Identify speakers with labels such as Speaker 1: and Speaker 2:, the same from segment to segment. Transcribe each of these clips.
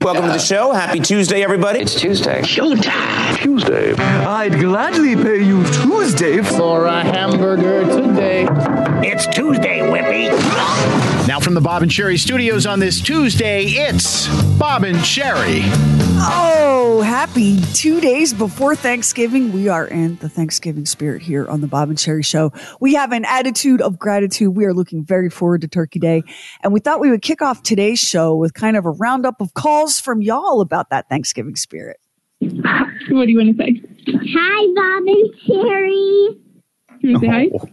Speaker 1: Welcome to the show. Happy Tuesday, everybody.
Speaker 2: It's Tuesday.
Speaker 3: Showtime.
Speaker 4: Tuesday.
Speaker 5: I'd gladly pay you Tuesday
Speaker 6: for a hamburger today.
Speaker 3: It's Tuesday, Whippy.
Speaker 7: Now from the Bob and Sheri studios on this Tuesday, it's Bob and Sheri.
Speaker 8: Oh, happy two days before Thanksgiving. We are in the Thanksgiving spirit here on the Bob and Sheri Show. We have an attitude of gratitude. We are looking very forward to Turkey Day. And we thought we would kick off today's show with kind of a roundup of calls from y'all about that Thanksgiving spirit.
Speaker 9: What do you want to say?
Speaker 10: Hi, Bob and Sheri.
Speaker 9: Can you say hi? Oh.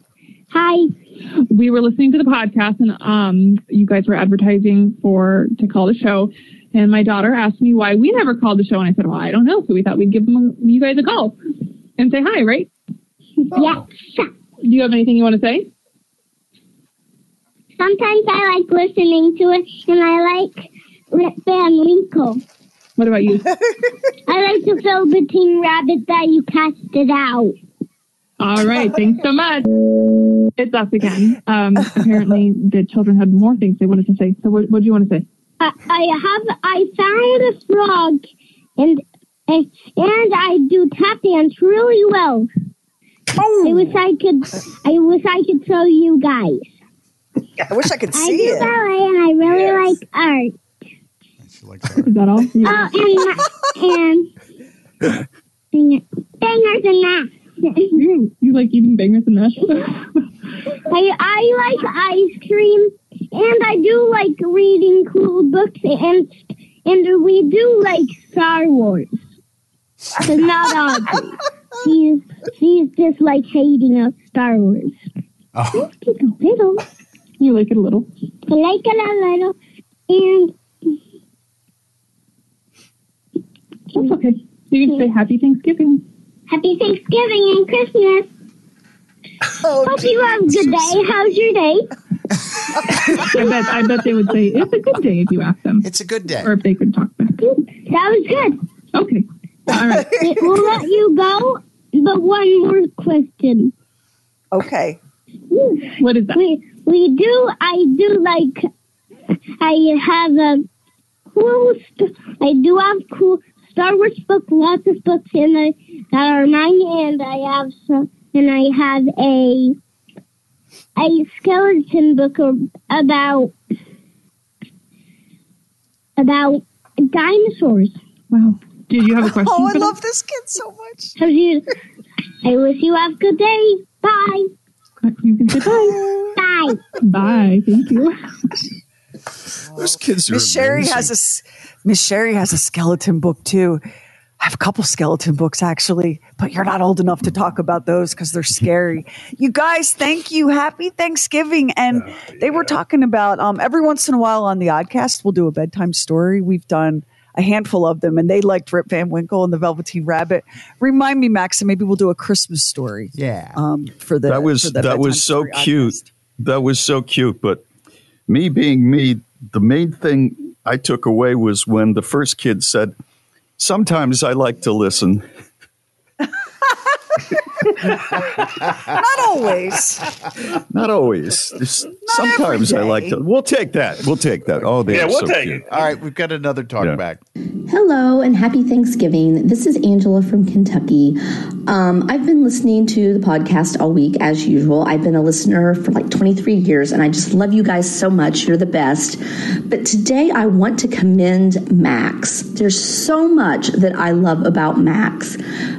Speaker 10: Hi.
Speaker 9: We were listening to the podcast and um, you guys were advertising for to call the show. And my daughter asked me why we never called the show. And I said, well, I don't know. So we thought we'd give them, you guys a call and say hi, right?
Speaker 10: Yes.
Speaker 9: Do you have anything you want to say?
Speaker 10: Sometimes I like listening to it and I like Rip Van Winkle.
Speaker 9: What about you?
Speaker 10: I like the Velveteen Rabbit that you casted out.
Speaker 9: All right. Thanks so much. It's us again. Um, apparently the children had more things they wanted to say. So what, what do you want to say?
Speaker 10: I, I have, I found a frog and, and, and I do tap dance really well.
Speaker 8: Oh.
Speaker 10: I wish I could, I wish I could show you guys.
Speaker 8: I wish I could see it.
Speaker 10: I do
Speaker 8: it.
Speaker 10: ballet and I really
Speaker 8: Yes.
Speaker 10: like art.
Speaker 9: Is that all? Yeah.
Speaker 10: Oh, and, and bangers and mash.
Speaker 9: you like eating bangers and mash?
Speaker 10: I, I like ice cream, and I do like reading cool books, and and we do like Star Wars. But not Audrey. She's she's just like hating of Star Wars.
Speaker 7: Oh.
Speaker 10: Just a little.
Speaker 9: you like it a little.
Speaker 10: I like it a little, and
Speaker 9: That's okay. You can say happy Thanksgiving.
Speaker 10: Happy Thanksgiving and Christmas.
Speaker 8: Oh,
Speaker 10: Hope you have a good day. How's your day?
Speaker 9: I bet I bet they would say it's a good day if you ask them.
Speaker 7: It's a good day.
Speaker 9: Or if they could talk back.
Speaker 10: That was good.
Speaker 9: Okay. All right.
Speaker 10: We'll let you go, but one more question.
Speaker 8: Okay.
Speaker 9: What is that?
Speaker 10: We we do. I do like. I have a cool. St- I do have cool Star Wars books, lots of books in the, that are mine, and I have some. And I have a a skeleton book about about dinosaurs.
Speaker 9: Wow. Did you have a question?
Speaker 8: Oh, I love this kid so much.
Speaker 10: Have you? I wish you have a good day. Bye.
Speaker 9: You can say bye.
Speaker 10: Bye.
Speaker 9: Bye. Thank you.
Speaker 4: Those kids are
Speaker 8: Miss Sheri
Speaker 4: amazing.
Speaker 8: has a s- Miss Sheri has a skeleton book too. I have a couple skeleton books actually, but you're not old enough to talk about those because they're scary. you guys, thank you. Happy Thanksgiving. And they were talking about um, every once in a while on the Oddcast, we'll do a bedtime story. We've done a handful of them, and they liked Rip Van Winkle and the Velveteen Rabbit. Remind me, Max, and maybe we'll do a Christmas story.
Speaker 7: Yeah.
Speaker 8: Um, for the
Speaker 4: that was
Speaker 8: for the
Speaker 4: that was so cute.
Speaker 8: Oddcast.
Speaker 4: That was so cute. But me being me, the main thing I took away was when the first kid said, "Sometimes I like to listen."
Speaker 8: Not always.
Speaker 4: Not always. Just sometimes I like to. We'll take that. We'll take that. Oh, they
Speaker 3: Yeah,
Speaker 4: are
Speaker 3: we'll
Speaker 4: so
Speaker 3: take
Speaker 4: cute.
Speaker 3: it.
Speaker 7: All right, we've got another talk
Speaker 4: Yeah.
Speaker 7: back.
Speaker 2: Hello and happy Thanksgiving. This is Angela from Kentucky. Um, I've been listening to the podcast all week as usual. I've been a listener for like 23 years and I just love you guys so much. You're the best. But today I want to commend Max. There's so much that I love about Max.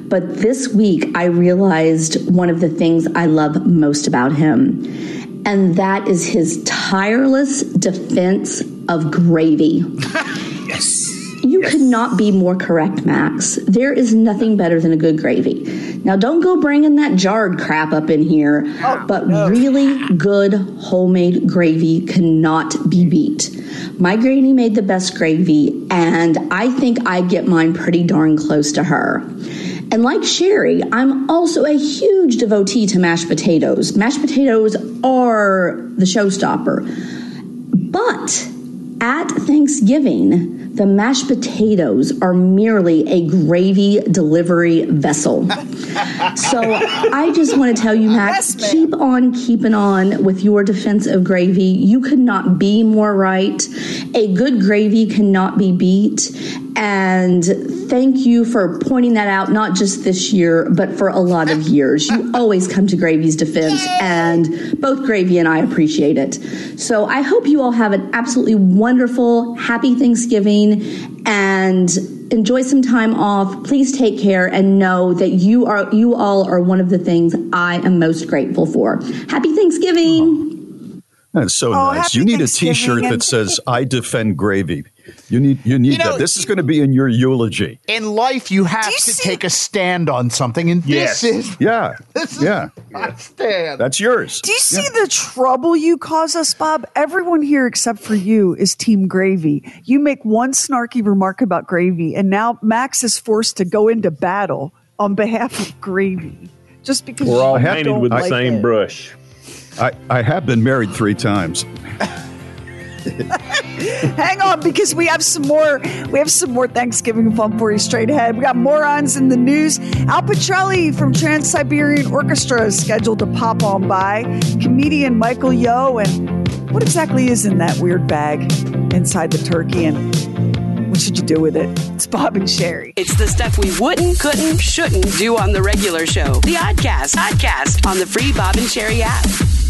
Speaker 2: But this week I realized one of the things I love most about him. And that is his tireless defense of gravy.
Speaker 1: yes.
Speaker 2: You could not be more correct, Max. There is nothing better than a good gravy. Now, don't go bringing that jarred crap up in here, oh, but really good homemade gravy cannot be beat. My granny made the best gravy, and I think I get mine pretty darn close to her. And like Sheri, I'm also a huge devotee to mashed potatoes. Mashed potatoes are the showstopper. But at Thanksgiving, the mashed potatoes are merely a gravy delivery vessel. so I just want to tell you, Max, keep on keeping on with your defense of gravy. You could not be more right. A good gravy cannot be beat. And thank you for pointing that out, not just this year, but for a lot of years. You always come to Gravy's defense, and both Gravy and I appreciate it. So I hope you all have an absolutely wonderful, happy Thanksgiving and enjoy some time off. Please take care and know that you are you all are one of the things I am most grateful for. Happy Thanksgiving. Oh.
Speaker 4: That's so
Speaker 2: Oh,
Speaker 4: nice. You need a
Speaker 2: Thanksgiving
Speaker 4: T-shirt that says "I defend gravy." You need you need
Speaker 7: You know-
Speaker 4: that. This is going to be in your eulogy.
Speaker 7: In life, you have to take a stand on something, and
Speaker 4: Yes.
Speaker 7: this is
Speaker 4: Yeah,
Speaker 7: this is
Speaker 4: yeah.
Speaker 7: my stand.
Speaker 4: That's yours.
Speaker 8: Do you see the trouble you cause us, Bob? Everyone here except for you is Team Gravy. You make one snarky remark about Gravy, and now Max is forced to go into battle on behalf of Gravy just because
Speaker 11: We're all painted
Speaker 8: don't
Speaker 11: with the
Speaker 8: like
Speaker 11: same
Speaker 8: it.
Speaker 11: brush.
Speaker 4: I, I have been married three times.
Speaker 8: Hang on, because we have some more. We have some more Thanksgiving fun for you straight ahead. We got morons in the news. Al Pitrelli from Trans Siberian Orchestra is scheduled to pop on by. Comedian Michael Yo, and what exactly is in that weird bag inside the turkey, and what should you do with it? It's Bob and Sheri.
Speaker 12: It's the stuff we wouldn't, couldn't, shouldn't do on the regular show. The Oddcast, Oddcast on the free Bob and Sheri app.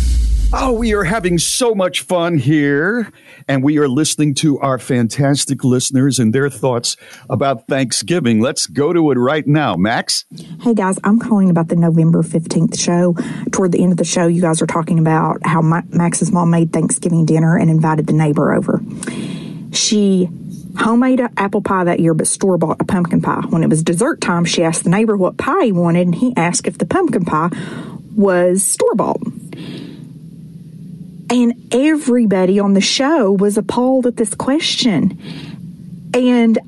Speaker 4: Oh, we are having so much fun here, and we are listening to our fantastic listeners and their thoughts about Thanksgiving. Let's go to it right now, Max.
Speaker 13: Hey guys, I'm calling about the November 15th show. Toward the end of the show, you guys are talking about how Ma- Max's mom made Thanksgiving dinner and invited the neighbor over. She homemade apple pie that year, but store bought a pumpkin pie. When it was dessert time, she asked the neighbor what pie he wanted, and he asked if the pumpkin pie was store bought. And everybody on the show was appalled at this question. And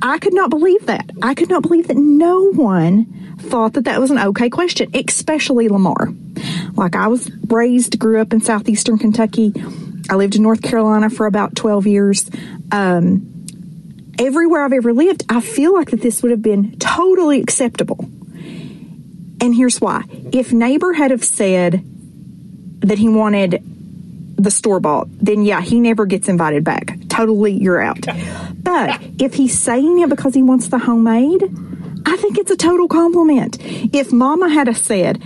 Speaker 13: I could not believe that. I could not believe that no one thought that that was an okay question, especially Lamar. Like I was raised, grew up in southeastern Kentucky. I lived in North Carolina for about 12 years. Um, everywhere I've ever lived, I feel like that this would have been totally acceptable. And here's why. If neighbor had have said that he wanted the store bought, then yeah, he never gets invited back. Totally, you're out. But if he's saying it because he wants the homemade, I think it's a total compliment. If Mama had said,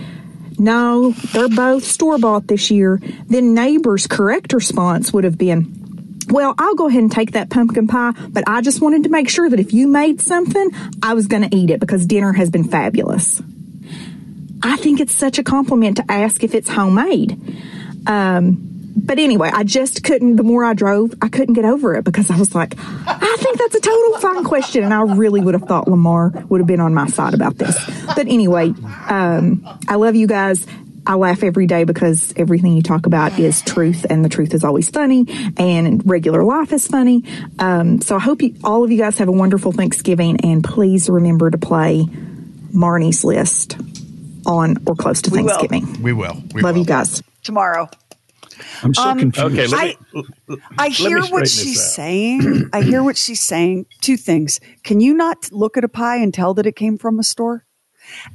Speaker 13: no, they're both store bought this year, then neighbor's correct response would have been, well, I'll go ahead and take that pumpkin pie, but I just wanted to make sure that if you made something, I was going to eat it because dinner has been fabulous. I think it's such a compliment to ask if it's homemade. Um, but anyway, I just couldn't, the more I drove, I couldn't get over it because I was like, I think that's a total fine question. And I really would have thought Lamar would have been on my side about this. But anyway, um, I love you guys. I laugh every day because everything you talk about is truth and the truth is always funny and regular life is funny. Um, so I hope you, all of you guys have a wonderful Thanksgiving and please remember to play Marnie's list on or close to
Speaker 8: We will.
Speaker 13: Thanksgiving.
Speaker 7: We will. We
Speaker 13: Love you guys.
Speaker 8: Tomorrow.
Speaker 4: I'm so
Speaker 8: Um,
Speaker 4: confused.
Speaker 11: Okay, let
Speaker 8: I-
Speaker 11: me.
Speaker 8: I
Speaker 11: let me
Speaker 8: hear what she's saying. I hear what she's saying. Two things. Can you not look at a pie and tell that it came from a store?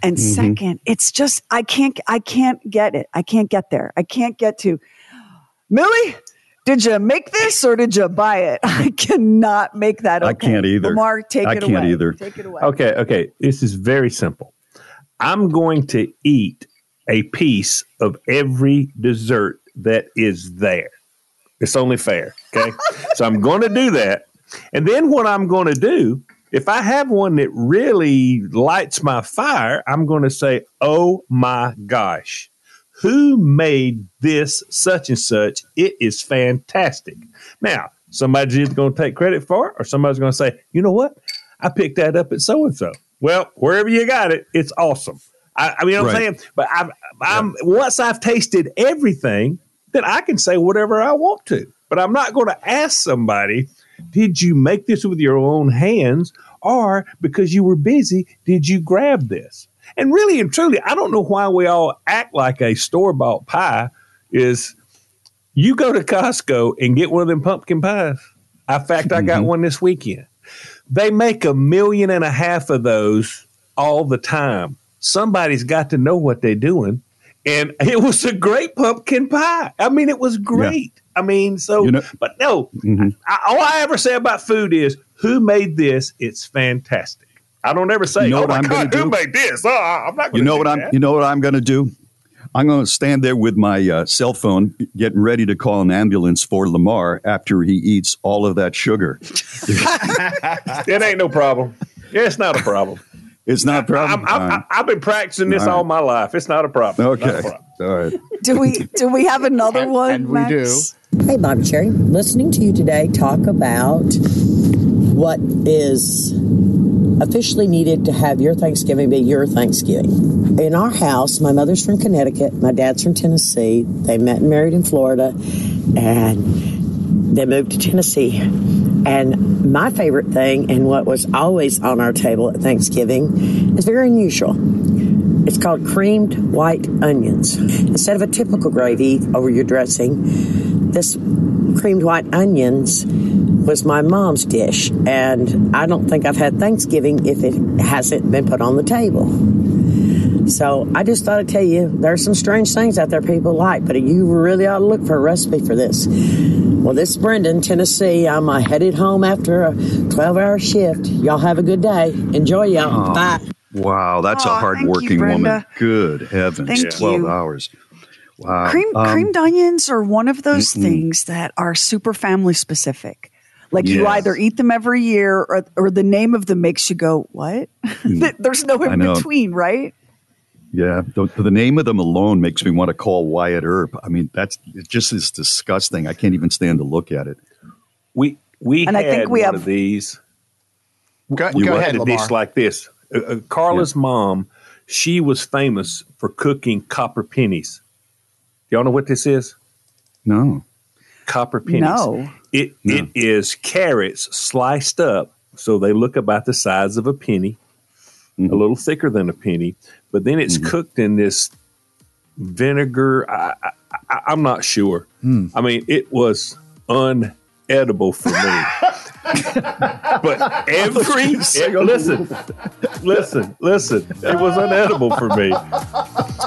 Speaker 8: And
Speaker 11: Mm-hmm.
Speaker 8: second, it's just I can't I can't get it. I can't get there. I can't get to Millie, Did you make this or did you buy it? I cannot make that. Okay.
Speaker 4: I can't either.
Speaker 8: Lamar, take
Speaker 4: I
Speaker 8: it
Speaker 4: can't either.
Speaker 8: Take it away.
Speaker 11: Okay, okay. This is very simple. I'm going to eat a piece of every dessert that is there. It's only fair. Okay. so I'm going to do that. And then what I'm going to do, if I have one that really lights my fire, I'm going to say, oh my gosh, who made this such and such? It is fantastic. Now, somebody's either going to take credit for it or somebody's going to say, you know what? I picked that up at so and so. Well, wherever you got it, it's awesome. I, I mean, you know what I'm
Speaker 4: Right.
Speaker 11: saying, but I'm, I'm once I've tasted everything, then I can say whatever I want to. But I'm not going to ask somebody, "Did you make this with your own hands?" or because you were busy, did you grab this? And really and truly, I don't know why we all act like a store bought pie is. You go to Costco and get one of them pumpkin pies. In fact, I got mm-hmm. one this weekend. They make a million and a half of those all the time. Somebody's got to know what they're doing. And it was a great pumpkin pie. I mean, it was great. I mean, so,
Speaker 4: You know-
Speaker 11: but no,
Speaker 4: Mhm.
Speaker 11: I, all I ever say about food is who made this? It's fantastic. I don't ever say,
Speaker 4: You know
Speaker 11: oh
Speaker 4: what
Speaker 11: my
Speaker 4: I'm
Speaker 11: God, who
Speaker 4: do?
Speaker 11: made this? Oh, I'm not going
Speaker 4: You know what I'm. You know what I'm going to do. I'm going to stand there with my uh, cell phone, getting ready to call an ambulance for Lamar after he eats all of that sugar.
Speaker 11: it ain't no problem. It's not a problem.
Speaker 4: It's not a problem.
Speaker 11: I'm, I'm, I, have been practicing this
Speaker 4: All right.
Speaker 11: all my life. It's not a problem. Not a
Speaker 4: okay.
Speaker 11: problem.
Speaker 4: All right.
Speaker 8: Do we do we have another one?
Speaker 14: and we
Speaker 8: do.
Speaker 14: Hey, Bob and Sheri. Listening to you today talk about what is officially needed to have your Thanksgiving be your Thanksgiving. In our house, my mother's from Connecticut, my dad's from Tennessee. They met and married in Florida, and they moved to Tennessee. And my favorite thing, and what was always on our table at Thanksgiving, is very unusual. It's called creamed white onions. Instead of a typical gravy over your dressing, this creamed white onions was my mom's dish. And I don't think I've had Thanksgiving if it hasn't been put on the table. So I just thought I'd tell you there's some strange things out there people like, but you really ought to look for a recipe for this. Well, this is Brendan, Tennessee. I'm uh, headed home after a 12 hour shift. Y'all have a good day. Enjoy y'all.
Speaker 4: Oh.
Speaker 14: Bye.
Speaker 4: Wow, that's
Speaker 8: Aw,
Speaker 4: a
Speaker 8: thank you,
Speaker 4: hardworking woman. Good heavens,
Speaker 8: Thank
Speaker 4: twelve
Speaker 8: you.
Speaker 4: hours. Wow.
Speaker 8: Cream,
Speaker 4: Um,
Speaker 8: creamed onions are one of those
Speaker 4: Mm-mm.
Speaker 8: things that are super family specific. Like you either eat them every year or, or the name of them makes you go, what? There's no
Speaker 4: Mm.
Speaker 8: In between, right?
Speaker 4: Yeah, the, the name of them alone makes me want to call Wyatt Earp. I mean, that's it just is disgusting. I can't even stand to look at it.
Speaker 11: We we
Speaker 8: And I
Speaker 11: had
Speaker 8: think we
Speaker 11: one
Speaker 8: have-
Speaker 11: of these.
Speaker 14: Go,
Speaker 11: we
Speaker 14: go
Speaker 11: had
Speaker 14: ahead,
Speaker 11: a dish like this. Uh, uh, Carla's mom, she was famous for cooking copper pennies. Y'all know what this is?
Speaker 4: No.
Speaker 11: Copper pennies.
Speaker 8: No.
Speaker 11: It it is carrots sliced up so they look about the size of a penny, a little thicker than a penny, but then it's cooked in this vinegar. I, I'm not sure. I mean, it was unedible for me. but every eh, listen, listen, listen, it was unedible for me.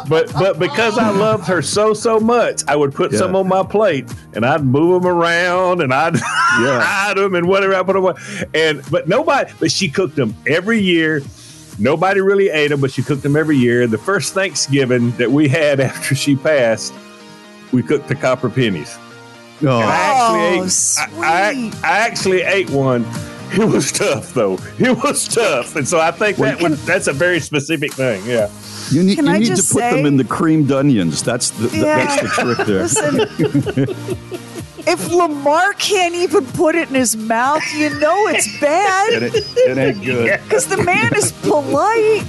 Speaker 11: But but because I loved her so so much, I would put
Speaker 4: Yeah.
Speaker 11: some on my plate and I'd move them around and I'd hide them and whatever I put them on. And but nobody, but she cooked them every year. Nobody really ate them, but she cooked them every year. The first Thanksgiving that we had after she passed, we cooked the copper pennies.
Speaker 4: Oh,
Speaker 11: I actually
Speaker 8: Oh,
Speaker 11: ate. I, I, I actually ate one. It was tough though. It was tough, and so I think that was, that's a very specific thing. Yeah.
Speaker 4: you need, you need to
Speaker 8: just
Speaker 4: put them in the creamed onions. That's the, the-
Speaker 8: Yeah.
Speaker 4: that's the trick there.
Speaker 8: Listen, if Lamar can't even put it in his mouth, you know it's
Speaker 4: it,
Speaker 8: bad
Speaker 4: ain't- it ain't good.
Speaker 8: because the man is polite.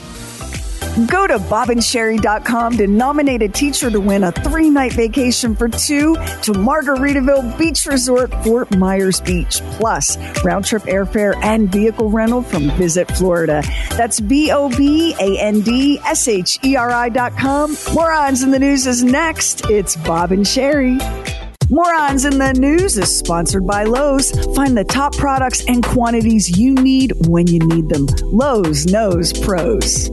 Speaker 8: Go to bobandsheri.com to nominate a teacher to win a three night vacation for two to Margaritaville Beach Resort, Fort Myers Beach, plus round trip airfare and vehicle rental from Visit Florida. That's B O B A N D S H E R I.com. Morons in the News is next. It's Bob and Sheri. Morons in the News is sponsored by Lowe's. Find the top products and quantities you need when you need them. Lowe's knows pros.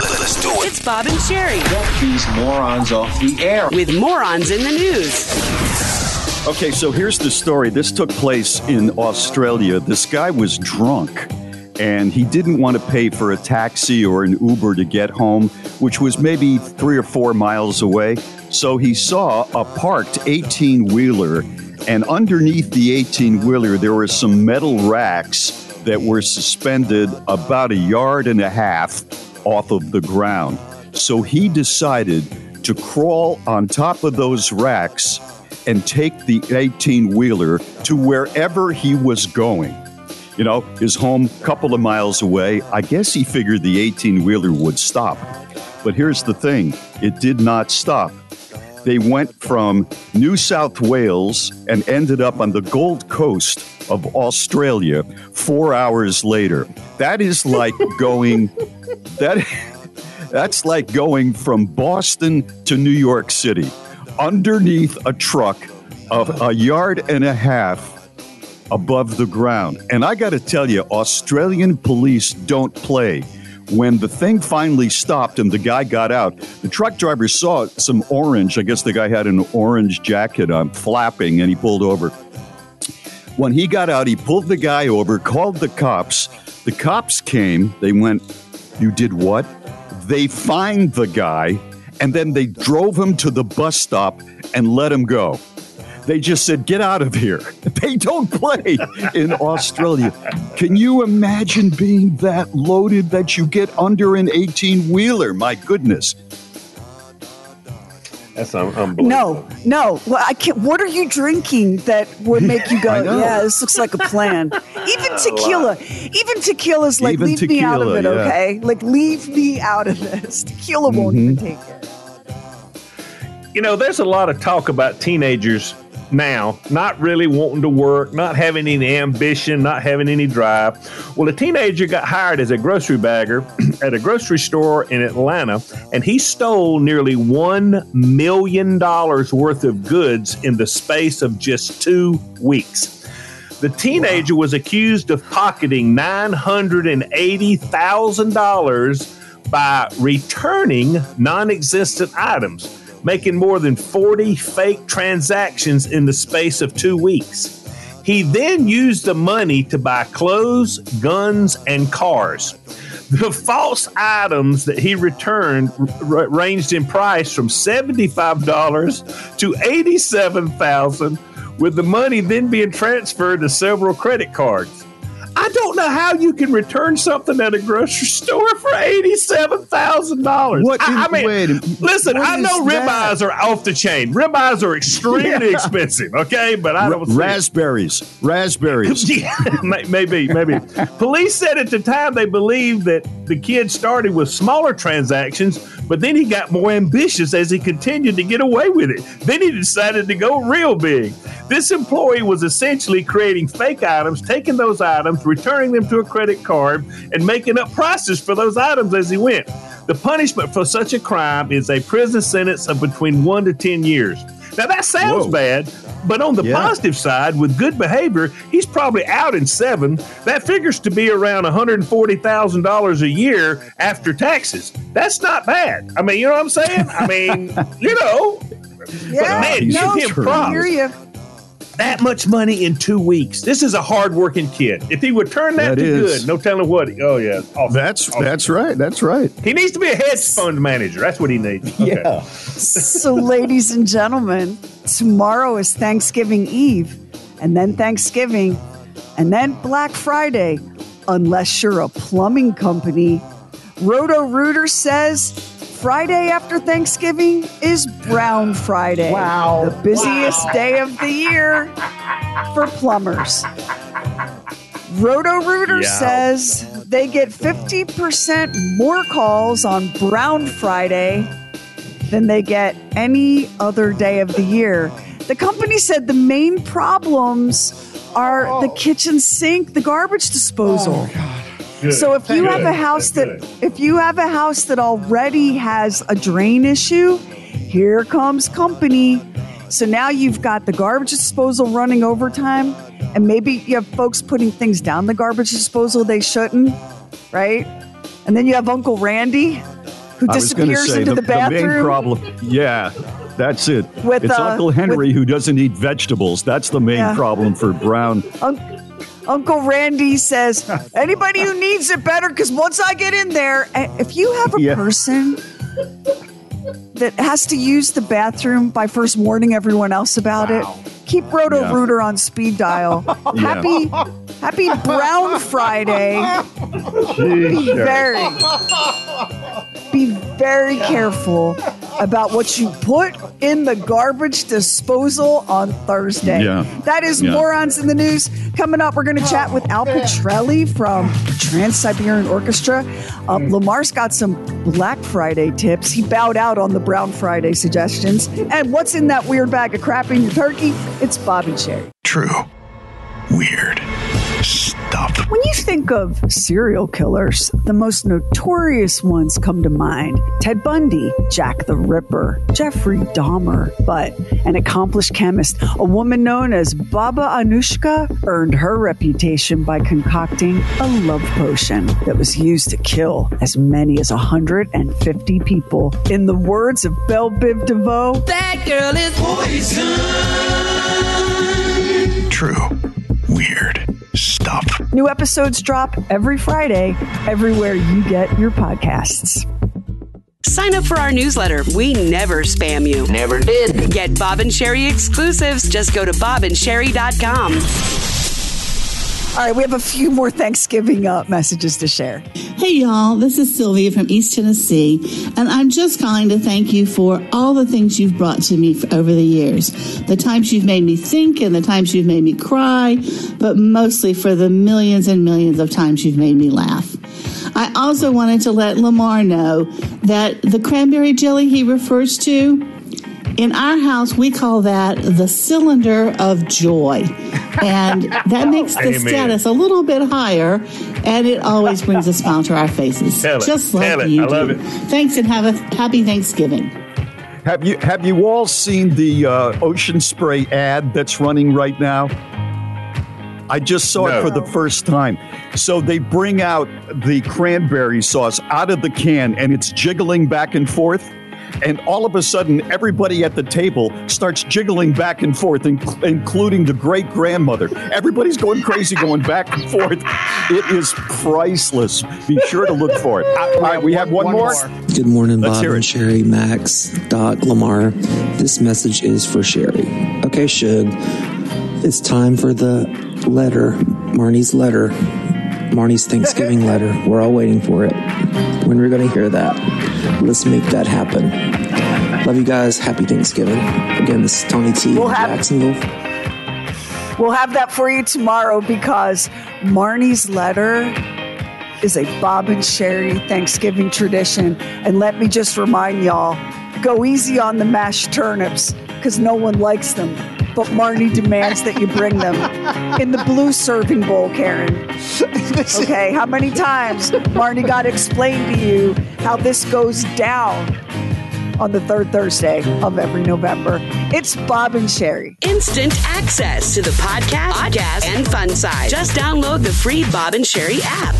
Speaker 12: Let's do it. It's Bob and Sheri
Speaker 15: Get these morons off the air.
Speaker 12: with morons in the news.
Speaker 4: Okay, so here's the story. This took place in Australia. This guy was drunk and he didn't want to pay for a taxi or an Uber to get home, which was maybe three or four miles away. So he saw a parked 18 wheeler, and underneath the 18 wheeler, there were some metal racks that were suspended about a yard and a half off of the ground. So he decided to crawl on top of those racks and take the 18 wheeler to wherever he was going. You know, his home a couple of miles away. I guess he figured the 18 wheeler would stop. But here's the thing it did not stop. They went from New South Wales and ended up on the Gold Coast of Australia four hours later. That is like going, that, that's like going from Boston to New York City underneath a truck of a yard and a half above the ground. And I got to tell you, Australian police don't play. When the thing finally stopped and the guy got out, the truck driver saw some orange. I guess the guy had an orange jacket on, flapping, and he pulled over. When he got out, he pulled the guy over, called the cops. The cops came. They went, You did what? They fined the guy, and then they drove him to the bus stop and let him go. They just said, get out of here. They don't play in Australia. Can you imagine being that loaded that you get under an 18 wheeler? My goodness.
Speaker 11: That's un- unbelievable.
Speaker 8: No, no. Well, I can't. What are you drinking that would make you go? Yeah, this looks like a plan. Even tequila. Even tequila's like
Speaker 4: Even
Speaker 8: leave me out of
Speaker 4: tequila,
Speaker 8: it,
Speaker 4: yeah.
Speaker 8: okay? Like leave me out of this. Tequila won't even
Speaker 4: Mm-hmm.
Speaker 8: take it.
Speaker 11: You know, there's a lot of talk about teenagers now not really wanting to work, not having any ambition, not having any drive. Well, a teenager got hired as a grocery bagger at a grocery store in Atlanta, and he stole nearly $1 million worth of goods in the space of just two weeks. The teenager was accused of pocketing $980,000 by returning non existent items, making more than 40 fake transactions in the space of two weeks. He then used the money to buy clothes, guns, and cars. The false items that he returned r- ranged in price from $75 to 87,000 with the money then being transferred to several credit cards. I don't know how you can return something at a grocery store for eighty-seven thousand dollars.
Speaker 4: What
Speaker 11: I, I mean,
Speaker 4: wait,
Speaker 11: listen, I know ribeyes are off the chain. Ribeyes are extremely
Speaker 4: Yeah.
Speaker 11: expensive. Okay, but I don't
Speaker 4: raspberries. Raspberries.
Speaker 11: Yeah, maybe, maybe. Police said at the time they believed that the kid started with smaller transactions, but then he got more ambitious as he continued to get away with it. Then he decided to go real big. This employee was essentially creating fake items, taking those items, returning them to a credit card, and making up prices for those items as he went. The punishment for such a crime is a prison sentence of between one to 10 years. Now, that sounds
Speaker 4: Whoa.
Speaker 11: bad, but on the
Speaker 4: Yeah.
Speaker 11: positive side, with good behavior, he's probably out in seven. That figures to be around $140,000 a year after taxes. That's not bad. I mean, you know what I'm saying? I mean, you know,
Speaker 8: Yeah,
Speaker 11: man,
Speaker 8: no,
Speaker 11: give him
Speaker 8: I
Speaker 11: props.
Speaker 8: Hear you.
Speaker 11: that much money in two weeks. This is a hardworking kid. If he would turn that,
Speaker 4: That
Speaker 11: to
Speaker 4: is.
Speaker 11: good, no telling what. he- Oh yeah, awesome.
Speaker 4: That's
Speaker 11: Awesome.
Speaker 4: that's right. That's right.
Speaker 11: He needs to be a hedge fund manager. That's what he needs. Okay.
Speaker 4: Yeah.
Speaker 8: So, ladies and gentlemen, tomorrow is Thanksgiving Eve, and then Thanksgiving, and then Black Friday, unless you're a plumbing company. Roto Rooter says Friday after Thanksgiving is Brown Friday. Wow. The busiest day of the year for plumbers. Roto Rooter
Speaker 15: Yeah.
Speaker 8: says they get 50% more calls on Brown Friday than they get any other day of the year. The company said the main problems are the kitchen sink, the garbage disposal.
Speaker 15: Oh, Good.
Speaker 8: So if you have a house
Speaker 15: Good.
Speaker 8: that if you have a house that already has a drain issue, here comes company. So now you've got the garbage disposal running overtime and maybe you have folks putting things down the garbage disposal they shouldn't, right? And then you have Uncle Randy who
Speaker 4: I was gonna
Speaker 8: disappears
Speaker 4: say,
Speaker 8: into the,
Speaker 4: the main
Speaker 8: bathroom.
Speaker 4: problem. Yeah. That's it.
Speaker 8: With,
Speaker 4: it's
Speaker 8: uh,
Speaker 4: Uncle Henry who doesn't eat vegetables. That's the main
Speaker 8: Yeah.
Speaker 4: problem for Brown.
Speaker 8: Un- Uncle Randy says, anybody who needs it better, because once I get in there, if you have a
Speaker 4: Yeah.
Speaker 8: person that has to use the bathroom by first warning everyone else about it, keep Roto
Speaker 4: Yeah.
Speaker 8: Rooter on speed dial. Happy, happy Brown Friday. Be very, be very careful about what you put in the garbage disposal on Thursday.
Speaker 4: Yeah.
Speaker 8: That is
Speaker 4: Yeah.
Speaker 8: morons in the news. Coming up, we're going to chat with Al Pitrelli from Trans Siberian Orchestra. Uh, Lamar's got some Black Friday tips. He bowed out on the Brown Friday suggestions. And what's in that weird bag of crap in your turkey? It's Bobby and Sheri.
Speaker 15: True. Weird. Stuff.
Speaker 8: When you think of serial killers, the most notorious ones come to mind Ted Bundy, Jack the Ripper, Jeffrey Dahmer. But an accomplished chemist, a woman known as Baba Anushka, earned her reputation by concocting a love potion that was used to kill as many as 150 people. In the words of Belle Biv DeVoe,
Speaker 12: That girl is poison.
Speaker 15: True. Weird. Stuff.
Speaker 8: New episodes drop every Friday, everywhere you get your podcasts.
Speaker 12: Sign up for our newsletter. We never spam you.
Speaker 3: Never did.
Speaker 12: Get Bob and Sheri exclusives. Just go to bobandsheri.com.
Speaker 8: All right, we have a few more Thanksgiving uh, messages to share.
Speaker 16: Hey y'all, this is Sylvia from East Tennessee, and I'm just calling to thank you for all the things you've brought to me over the years. The times you've made me think and the times you've made me cry, but mostly for the millions and millions of times you've made me laugh. I also wanted to let Lamar know that the cranberry jelly he refers to, in our house, we call that the cylinder of joy. And that makes the
Speaker 11: Amen.
Speaker 16: status a little bit higher, and it always brings a smile to our faces.
Speaker 11: Tell it.
Speaker 16: Just like
Speaker 11: Tell it.
Speaker 16: you
Speaker 11: I love it.
Speaker 16: Thanks and have a happy Thanksgiving.
Speaker 4: Have you have you all seen the uh, ocean spray ad that's running right now? I just saw
Speaker 11: No.
Speaker 4: it for the first time. So they bring out the cranberry sauce out of the can and it's jiggling back and forth. And all of a sudden, everybody at the table starts jiggling back and forth, inc- including the great grandmother. Everybody's going crazy, going back and forth. It is priceless. Be sure to look for it. All right, we have one, more.
Speaker 17: Good morning,
Speaker 4: Let's
Speaker 17: Bob and. Sheri, Max, Doc, Lamar. This message is for Sheri. Okay, Shug, it's time for the letter, Marnie's letter, Marnie's Thanksgiving letter. We're all waiting for it. When we're going to hear that, let's make that happen. Love you guys. Happy Thanksgiving. Again, this is Tony T.
Speaker 8: We'll have-
Speaker 17: Jacksonville.
Speaker 8: We'll have that for you tomorrow because Marnie's letter is a Bob and Sheri Thanksgiving tradition. And let me just remind y'all go easy on the mashed turnips because no one likes them. But Marnie demands that you bring them in the blue serving bowl, Karen. Okay, how many times Marnie got explained to you how this goes down on the third Thursday of every November? It's Bob and Sheri.
Speaker 12: Instant access to the podcast, podcast, and fun side. Just download the free Bob and Sheri app.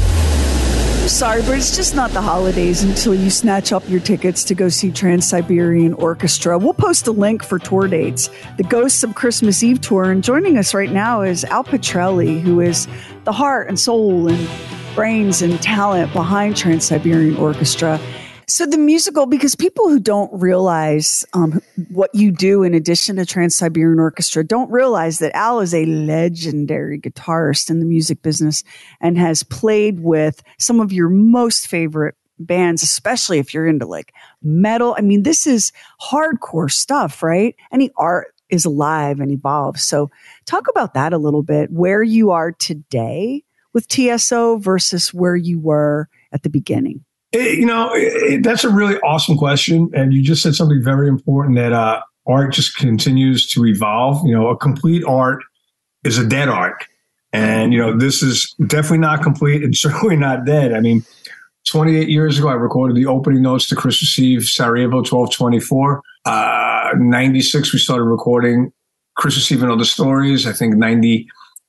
Speaker 8: Sorry, but it's just not the holidays until you snatch up your tickets to go see Trans Siberian Orchestra. We'll post a link for tour dates. The Ghosts of Christmas Eve tour, and joining us right now is Al Pitrelli, who is the heart and soul and brains and talent behind Trans Siberian Orchestra. So the musical, because people who don't realize um, what you do in addition to Trans Siberian Orchestra don't realize that Al is a legendary guitarist in the music business and has played with some of your most favorite bands, especially if you're into like metal. I mean, this is hardcore stuff, right? Any art is alive and evolves. So talk about that a little bit, where you are today with TSO versus where you were at the beginning.
Speaker 18: It- you know, it- it- that's a really awesome question. And you just said something very important that uh, art just continues to evolve. You know, a complete art is a dead art. And, you know, this is definitely not complete and certainly not dead. I mean, 28 years ago, I recorded the opening notes to Christmas Eve, Sarajevo 1224. Uh, 96, we started recording Christmas Eve and Other Stories. I think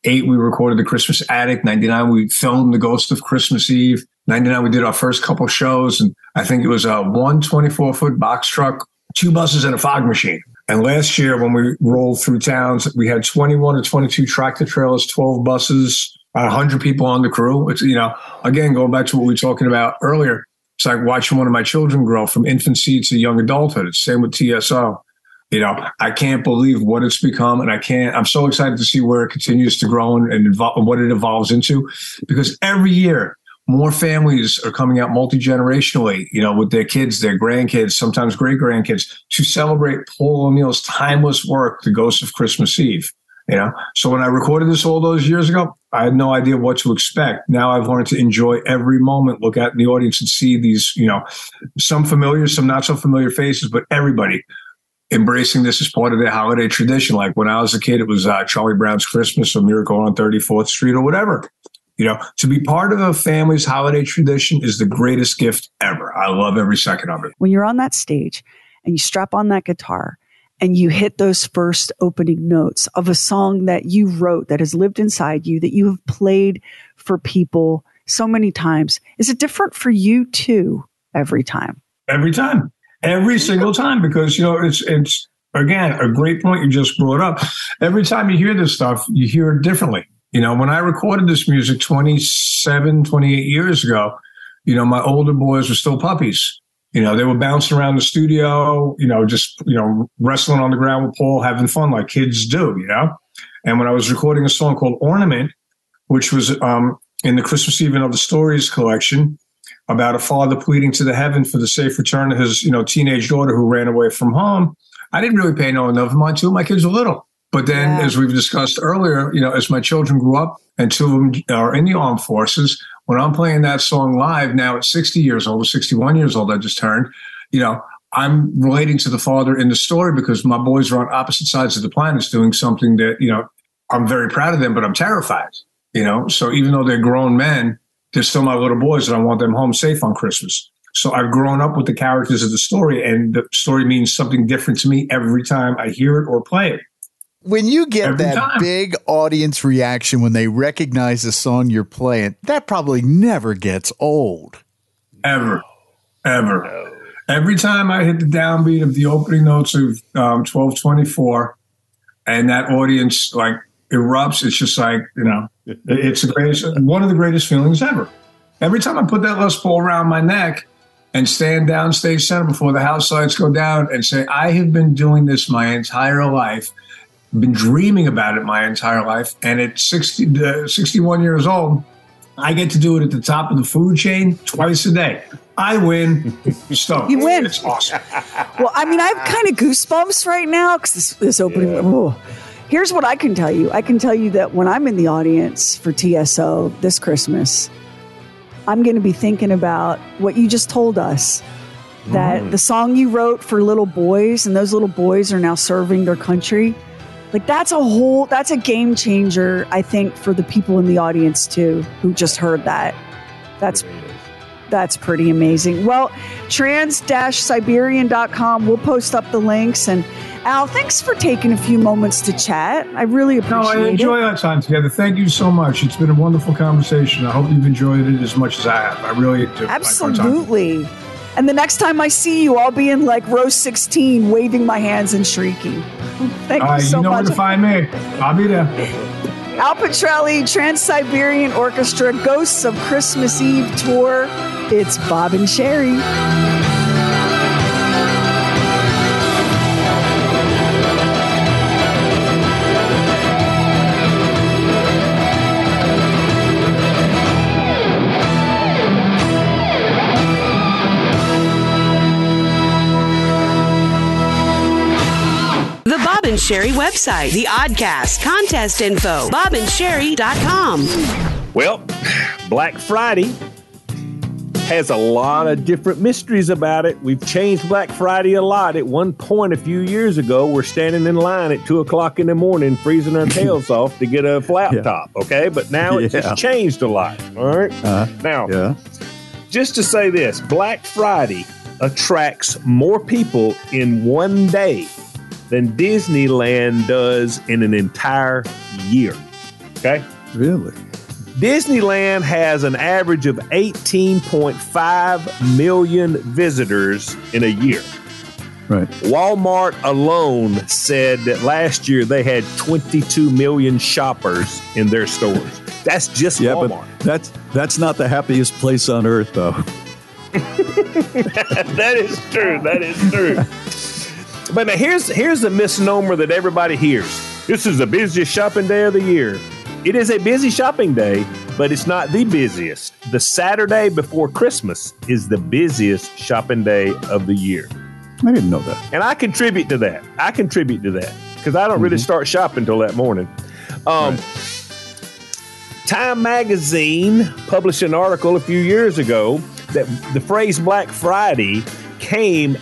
Speaker 18: 98, we recorded the Christmas Attic. 99, we filmed The Ghost of Christmas Eve. 99, we did our first couple shows. And I think it was a one 24 foot box truck, two buses and a fog machine. And last year, when we rolled through towns, we had 21 or 22 tractor trailers, 12 buses, about 100 people on the crew. It's, you know, again, going back to what we were talking about earlier, it's like watching one of my children grow from infancy to young adulthood. It's same with TSO. You know, I can't believe what it's become, and I can't. I'm so excited to see where it continues to grow and, and evol- what it evolves into, because every year more families are coming out multi generationally. You know, with their kids, their grandkids, sometimes great grandkids, to celebrate Paul O'Neill's timeless work, "The Ghost of Christmas Eve." You know, so when I recorded this all those years ago, I had no idea what to expect. Now I've learned to enjoy every moment, look out in the audience and see these, you know, some familiar, some not so familiar faces, but everybody embracing this as part of their holiday tradition. Like when I was a kid, it was uh, Charlie Brown's Christmas or Miracle on 34th Street or whatever. You know, to be part of a family's holiday tradition is the greatest gift ever. I love every second of it.
Speaker 8: When you're on that stage and you strap on that guitar and you hit those first opening notes of a song that you wrote that has lived inside you, that you have played for people so many times, is it different for you too every time?
Speaker 18: Every time every single time because you know it's it's again a great point you just brought up. Every time you hear this stuff you hear it differently. You know when i recorded this music 27 28 years ago you know my older boys were still puppies. You know they were bouncing around the studio you know just you know wrestling on the ground with paul having fun like kids do you know? And when i was recording a song called ornament which was um, in the christmas eve and other stories collection about a father pleading to the heaven for the safe return of his, you know, teenage daughter who ran away from home. I didn't really pay no enough mind to. My kids were little. But then, yeah. as we've discussed earlier, you know, as my children grew up and two of them are in the armed forces, when I'm playing that song live now at 60 years old, 61 years old, I just turned, you know, I'm relating to the father in the story because my boys are on opposite sides of the planets doing something that, you know, I'm very proud of them, but I'm terrified, you know? So even though they're grown men, they're still my little boys and I want them home safe on Christmas. So I've grown up with the characters of the story and the story means something different to me every time I hear it or play it.
Speaker 7: When you get every that time. big audience reaction when they recognize the song you're playing, that probably never gets old.
Speaker 18: Ever. Ever. No. Every time I hit the downbeat of the opening notes of um, 1224 and that audience like erupts, it's just like, you know, it's the greatest, one of the greatest feelings ever. Every time I put that Les Paul around my neck and stand down stage center before the house lights go down and say, I have been doing this my entire life, been dreaming about it my entire life. And at 60, uh, 61 years old, I get to do it at the top of the food chain twice a day. I win. Stone.
Speaker 8: You win.
Speaker 18: It's awesome.
Speaker 8: well, I mean, I have kind of goosebumps right now because this, this opening. Yeah. Oh, Here's what I can tell you I can tell you that when I'm in the audience for TSO this Christmas, I'm going to be thinking about what you just told us that mm. the song you wrote for little boys and those little boys are now serving their country. Like that's a whole that's a game changer I think for the people in the audience too who just heard that. That's that's pretty amazing. Well, trans-siberian.com we'll post up the links and Al, thanks for taking a few moments to chat. I really appreciate it.
Speaker 18: No, I enjoy
Speaker 8: it.
Speaker 18: our time together. Thank you so much. It's been a wonderful conversation. I hope you've enjoyed it as much as I have. I really do.
Speaker 8: Absolutely. And the next time I see you, I'll be in like row 16, waving my hands and shrieking. Thank you so much.
Speaker 18: you know
Speaker 8: much.
Speaker 18: where to find me. I'll be there.
Speaker 8: Al Pitrelli, Trans Siberian Orchestra, Ghosts of Christmas Eve Tour. It's Bob and Sheri.
Speaker 12: And Sheri website, the Oddcast, contest info, bobandsheri.com.
Speaker 11: Well, Black Friday has a lot of different mysteries about it. We've changed Black Friday a lot. At one point a few years ago, we're standing in line at two o'clock in the morning, freezing our tails off to get a flat yeah. top. Okay, but now it's yeah. just changed a lot. All right? uh, now, yeah. just to say this, Black Friday attracts more people in one day than Disneyland does in an entire year. Okay?
Speaker 4: Really?
Speaker 11: Disneyland has an average of 18.5 million visitors in a year.
Speaker 4: Right.
Speaker 11: Walmart alone said that last year they had 22 million shoppers in their stores. That's just
Speaker 4: Yeah,
Speaker 11: Walmart.
Speaker 4: but that's that's not the happiest place on earth, though.
Speaker 11: that is true. That is true. But now here's here's a misnomer that everybody hears. This is the busiest shopping day of the year. It is a busy shopping day, but it's not the busiest. The Saturday before Christmas is the busiest shopping day of the year.
Speaker 4: I didn't know that.
Speaker 11: And I contribute to that. I contribute to that because I don't really start shopping till that morning. Um, Time magazine published an article a few years ago that the phrase Black Friday came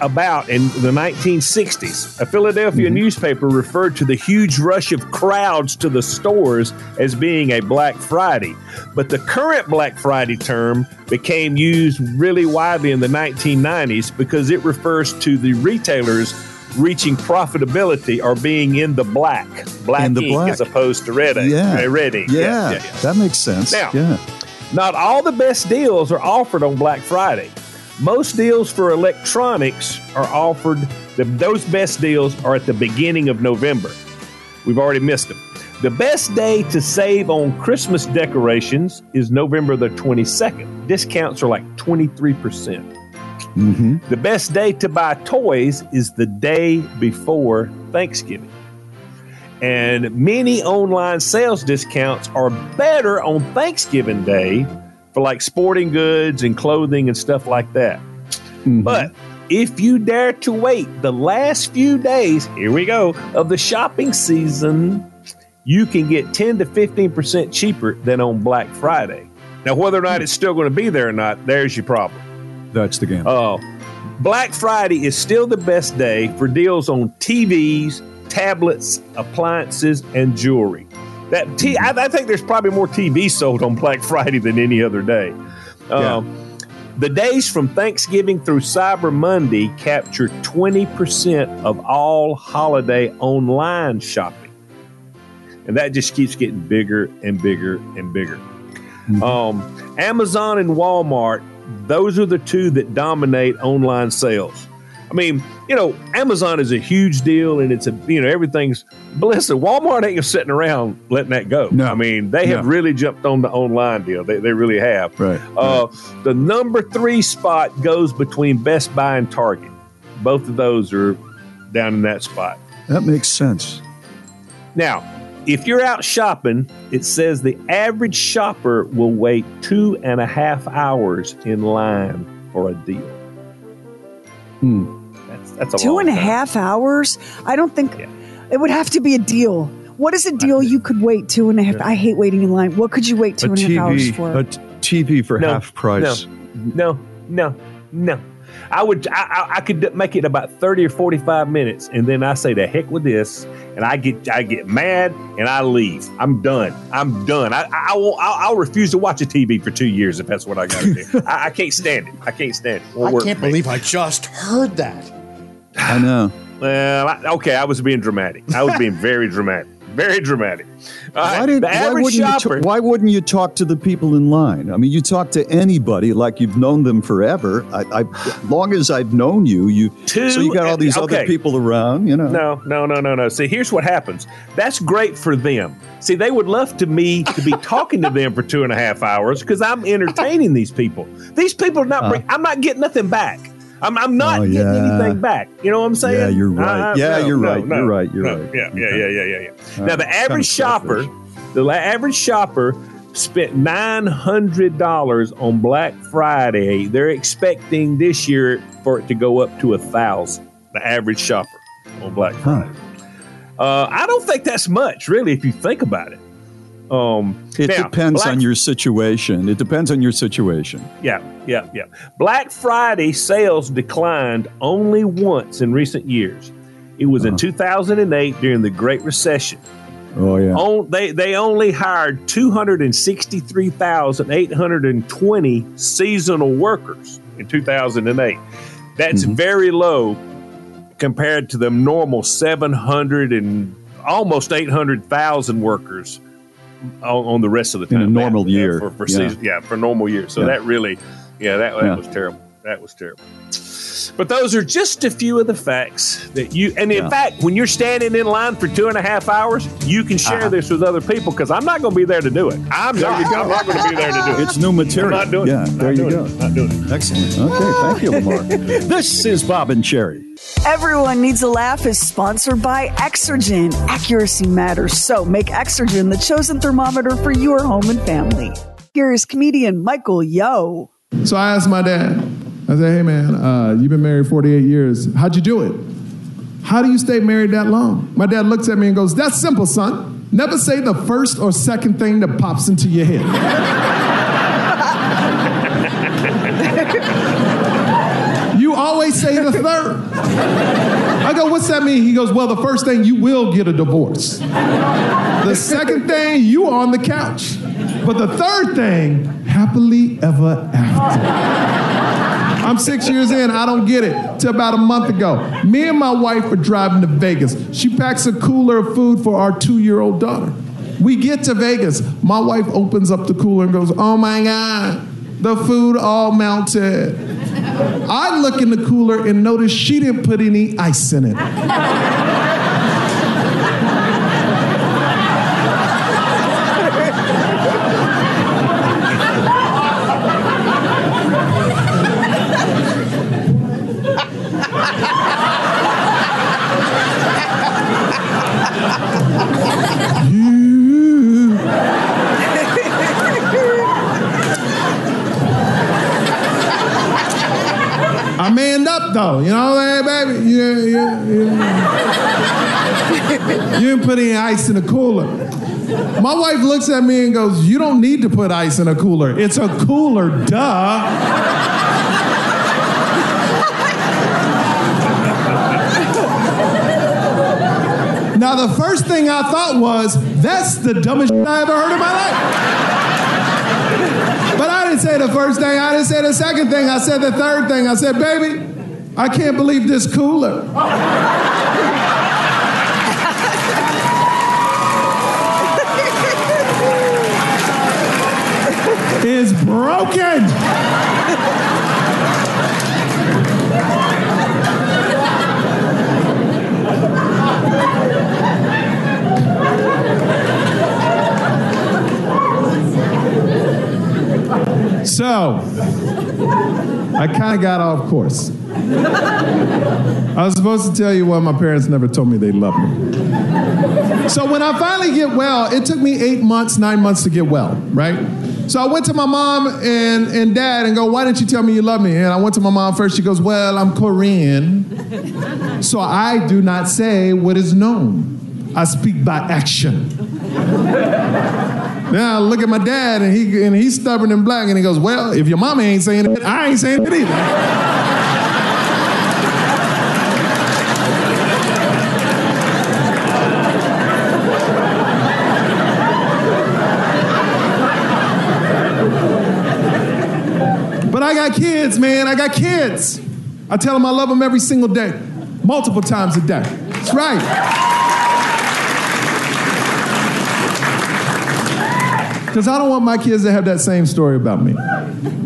Speaker 11: about in the 1960s. A Philadelphia newspaper referred to the huge rush of crowds to the stores as being a Black Friday. But the current Black Friday term became used really widely in the 1990s because it refers to the retailers reaching profitability or being in the black, black
Speaker 4: In the black.
Speaker 11: as opposed to red ink.
Speaker 4: Yeah.
Speaker 11: uh, red ink.
Speaker 4: Yeah,
Speaker 11: yeah, yeah.
Speaker 4: that makes sense.
Speaker 11: Now-
Speaker 4: yeah.
Speaker 11: Not all the best deals are offered on Black Friday. Most deals for electronics are offered, the, those best deals are at the beginning of November. We've already missed them. The best day to save on Christmas decorations is November the 22nd. Discounts are like 23%.
Speaker 4: Mm-hmm.
Speaker 11: The best day to buy toys is the day before Thanksgiving. And many online sales discounts are better on Thanksgiving Day for like sporting goods and clothing and stuff like that. Mm-hmm. But if you dare to wait the last few days, here we go, of the shopping season, you can get 10 to 15% cheaper than on Black Friday. Now, whether or not it's still going to be there or not, there's your problem.
Speaker 4: That's the game.
Speaker 11: Oh, Black Friday is still the best day for deals on TVs, tablets, appliances, and jewelry. That t- I, I think there's probably more TV sold on Black Friday than any other day. Um, The days from Thanksgiving through Cyber Monday capture 20% of all holiday online shopping. And that just keeps getting bigger and bigger and bigger. Um, Amazon and Walmart, those are the two that dominate online sales. I mean, you know, Amazon is a huge deal and it's a, you know, everything's, but listen, Walmart ain't sitting around letting that go. No. I mean, they have
Speaker 4: No.
Speaker 11: really jumped on the online deal. They, they really have.
Speaker 4: Right.
Speaker 11: Uh, The number three spot goes between Best Buy and Target. Both of those are down in that spot.
Speaker 4: That makes sense.
Speaker 11: Now, if you're out shopping, it says the average shopper will wait two and a half hours in line for a deal.
Speaker 4: Hmm.
Speaker 11: That's, that's a
Speaker 8: Two
Speaker 11: long
Speaker 8: and a half hours? I don't think it would have to be a deal. What is a deal you could wait two and a half? I hate waiting in line. What could you wait two
Speaker 4: a
Speaker 8: and a half hours
Speaker 4: TV,
Speaker 8: for?
Speaker 4: a t- TV for
Speaker 11: No,
Speaker 4: half price.
Speaker 11: No, no, no. I would, I, I, I could make it about thirty or forty-five minutes, and then I say the heck with this, and I get, I get mad, and I leave. I'm done. I'm done. I, I, I won't. I'll, I'll refuse to watch a TV for two years if that's what I got to do. I, I can't stand it. I can't stand it. Won't
Speaker 7: I can't
Speaker 11: for me.
Speaker 7: believe I just heard that.
Speaker 4: I know.
Speaker 11: Well, I, okay, I was being dramatic. I was being very dramatic. Very dramatic. All right,
Speaker 4: Why, did,
Speaker 11: the
Speaker 4: why, wouldn't you
Speaker 11: shopper.
Speaker 4: ta- why wouldn't you talk to the people in line? I mean, you talk to anybody like you've known them forever. I, I long as I've known you, you
Speaker 11: Two
Speaker 4: so you got all
Speaker 11: and-
Speaker 4: these other people around. You know,
Speaker 11: No, no, no, no, no. See, here's what happens. That's great for them. See, they would love to me to be talking to them for two and a half hours because I'm entertaining these people. These people are not. Bring, uh-huh. I'm not getting nothing back. I'm, I'm not
Speaker 4: Oh,
Speaker 11: getting
Speaker 4: yeah.
Speaker 11: anything back. You know what I'm saying?
Speaker 4: Yeah, you're right.
Speaker 11: Uh,
Speaker 4: Yeah,
Speaker 11: no,
Speaker 4: you're
Speaker 11: no,
Speaker 4: right.
Speaker 11: no,
Speaker 4: You're right. You're
Speaker 11: no.
Speaker 4: right.
Speaker 11: Yeah, yeah, yeah, yeah, yeah, yeah.
Speaker 4: All
Speaker 11: now, the average shopper, the average shopper spent nine hundred dollars on Black Friday. They're expecting this year for it to go up to a thousand. The average shopper on Black Friday. Uh, I don't think that's much, really, if you think about it. Um,
Speaker 4: it
Speaker 11: now,
Speaker 4: depends
Speaker 11: Black
Speaker 4: on your situation. It depends on your situation.
Speaker 11: yeah, yeah, yeah. Black Friday sales declined only once in recent years. It was in 2008 during the Great Recession.
Speaker 4: Oh yeah.
Speaker 11: On, they they only hired 263,820 seasonal workers in 2008. That's very low compared to the normal 700 and almost 800,000 workers on, on the rest of the time.
Speaker 4: In a normal
Speaker 11: That- yeah,
Speaker 4: year.
Speaker 11: for, for
Speaker 4: Yeah.
Speaker 11: season, yeah, for normal year. So
Speaker 4: Yeah.
Speaker 11: that really, yeah, that, that was terrible. That was terrible. But those are just a few of the facts that you, and in
Speaker 4: Yeah.
Speaker 11: fact, when you're standing in line for two and a half hours, you can share
Speaker 4: Uh-huh.
Speaker 11: this with other people because I'm not going to be there to do it. I'm not, I'm not going to be there to do it.
Speaker 4: It's new material.
Speaker 11: I'm not doing
Speaker 4: yeah,
Speaker 11: it.
Speaker 4: there
Speaker 11: Not
Speaker 4: you go.
Speaker 11: it. Not doing it.
Speaker 4: Excellent. Okay, thank you, Lamar. this is Bob and Sheri.
Speaker 8: Everyone Needs a Laugh is sponsored by Exergen. Accuracy matters, so make Exergen the chosen thermometer for your home and family. Here is comedian Michael Yo.
Speaker 19: So I asked my dad, I said, hey man, uh, you've been married 48 years. How'd you do it? How do you stay married that long? My dad looks at me and goes, that's simple, son. Never say the first or second thing that pops into your head. you always say the third. I go, what's that mean? He goes, well, the first thing, you will get a divorce. The second thing, you are on the couch. But the third thing, happily ever after. I'm six years in, I don't get it. Till about a month ago. Me and my wife are driving to Vegas. She packs a cooler of food for our two year old daughter. We get to Vegas. My wife opens up the cooler and goes, Oh my God, the food all melted. I look in the cooler and notice she didn't put any ice in it. I manned up though, you know, hey baby, yeah, yeah, yeah. you didn't put any ice in the cooler. My wife looks at me and goes, "You don't need to put ice in a cooler. It's a cooler, duh." Now the first thing I thought was, "That's the dumbest shit I ever heard in my life." But I didn't say the first thing. I didn't say the second thing. I said the third thing. I said, baby, I can't believe this cooler. is broken. So, I kind of got off course. I was supposed to tell you why my parents never told me they loved me. So, when I finally get well, it took me eight months, nine months to get well, right? So I went to my mom and, and dad and go, why didn't you tell me you love me? And I went to my mom first. She goes, well, I'm Korean. So I do not say what is known. I speak by action. Now I look at my dad and he and he's stubborn and black and he goes, Well, if your mama ain't saying it, I ain't saying it either. Got kids, man. I got kids. I tell them I love them every single day, multiple times a day. That's right. Because I don't want my kids to have that same story about me.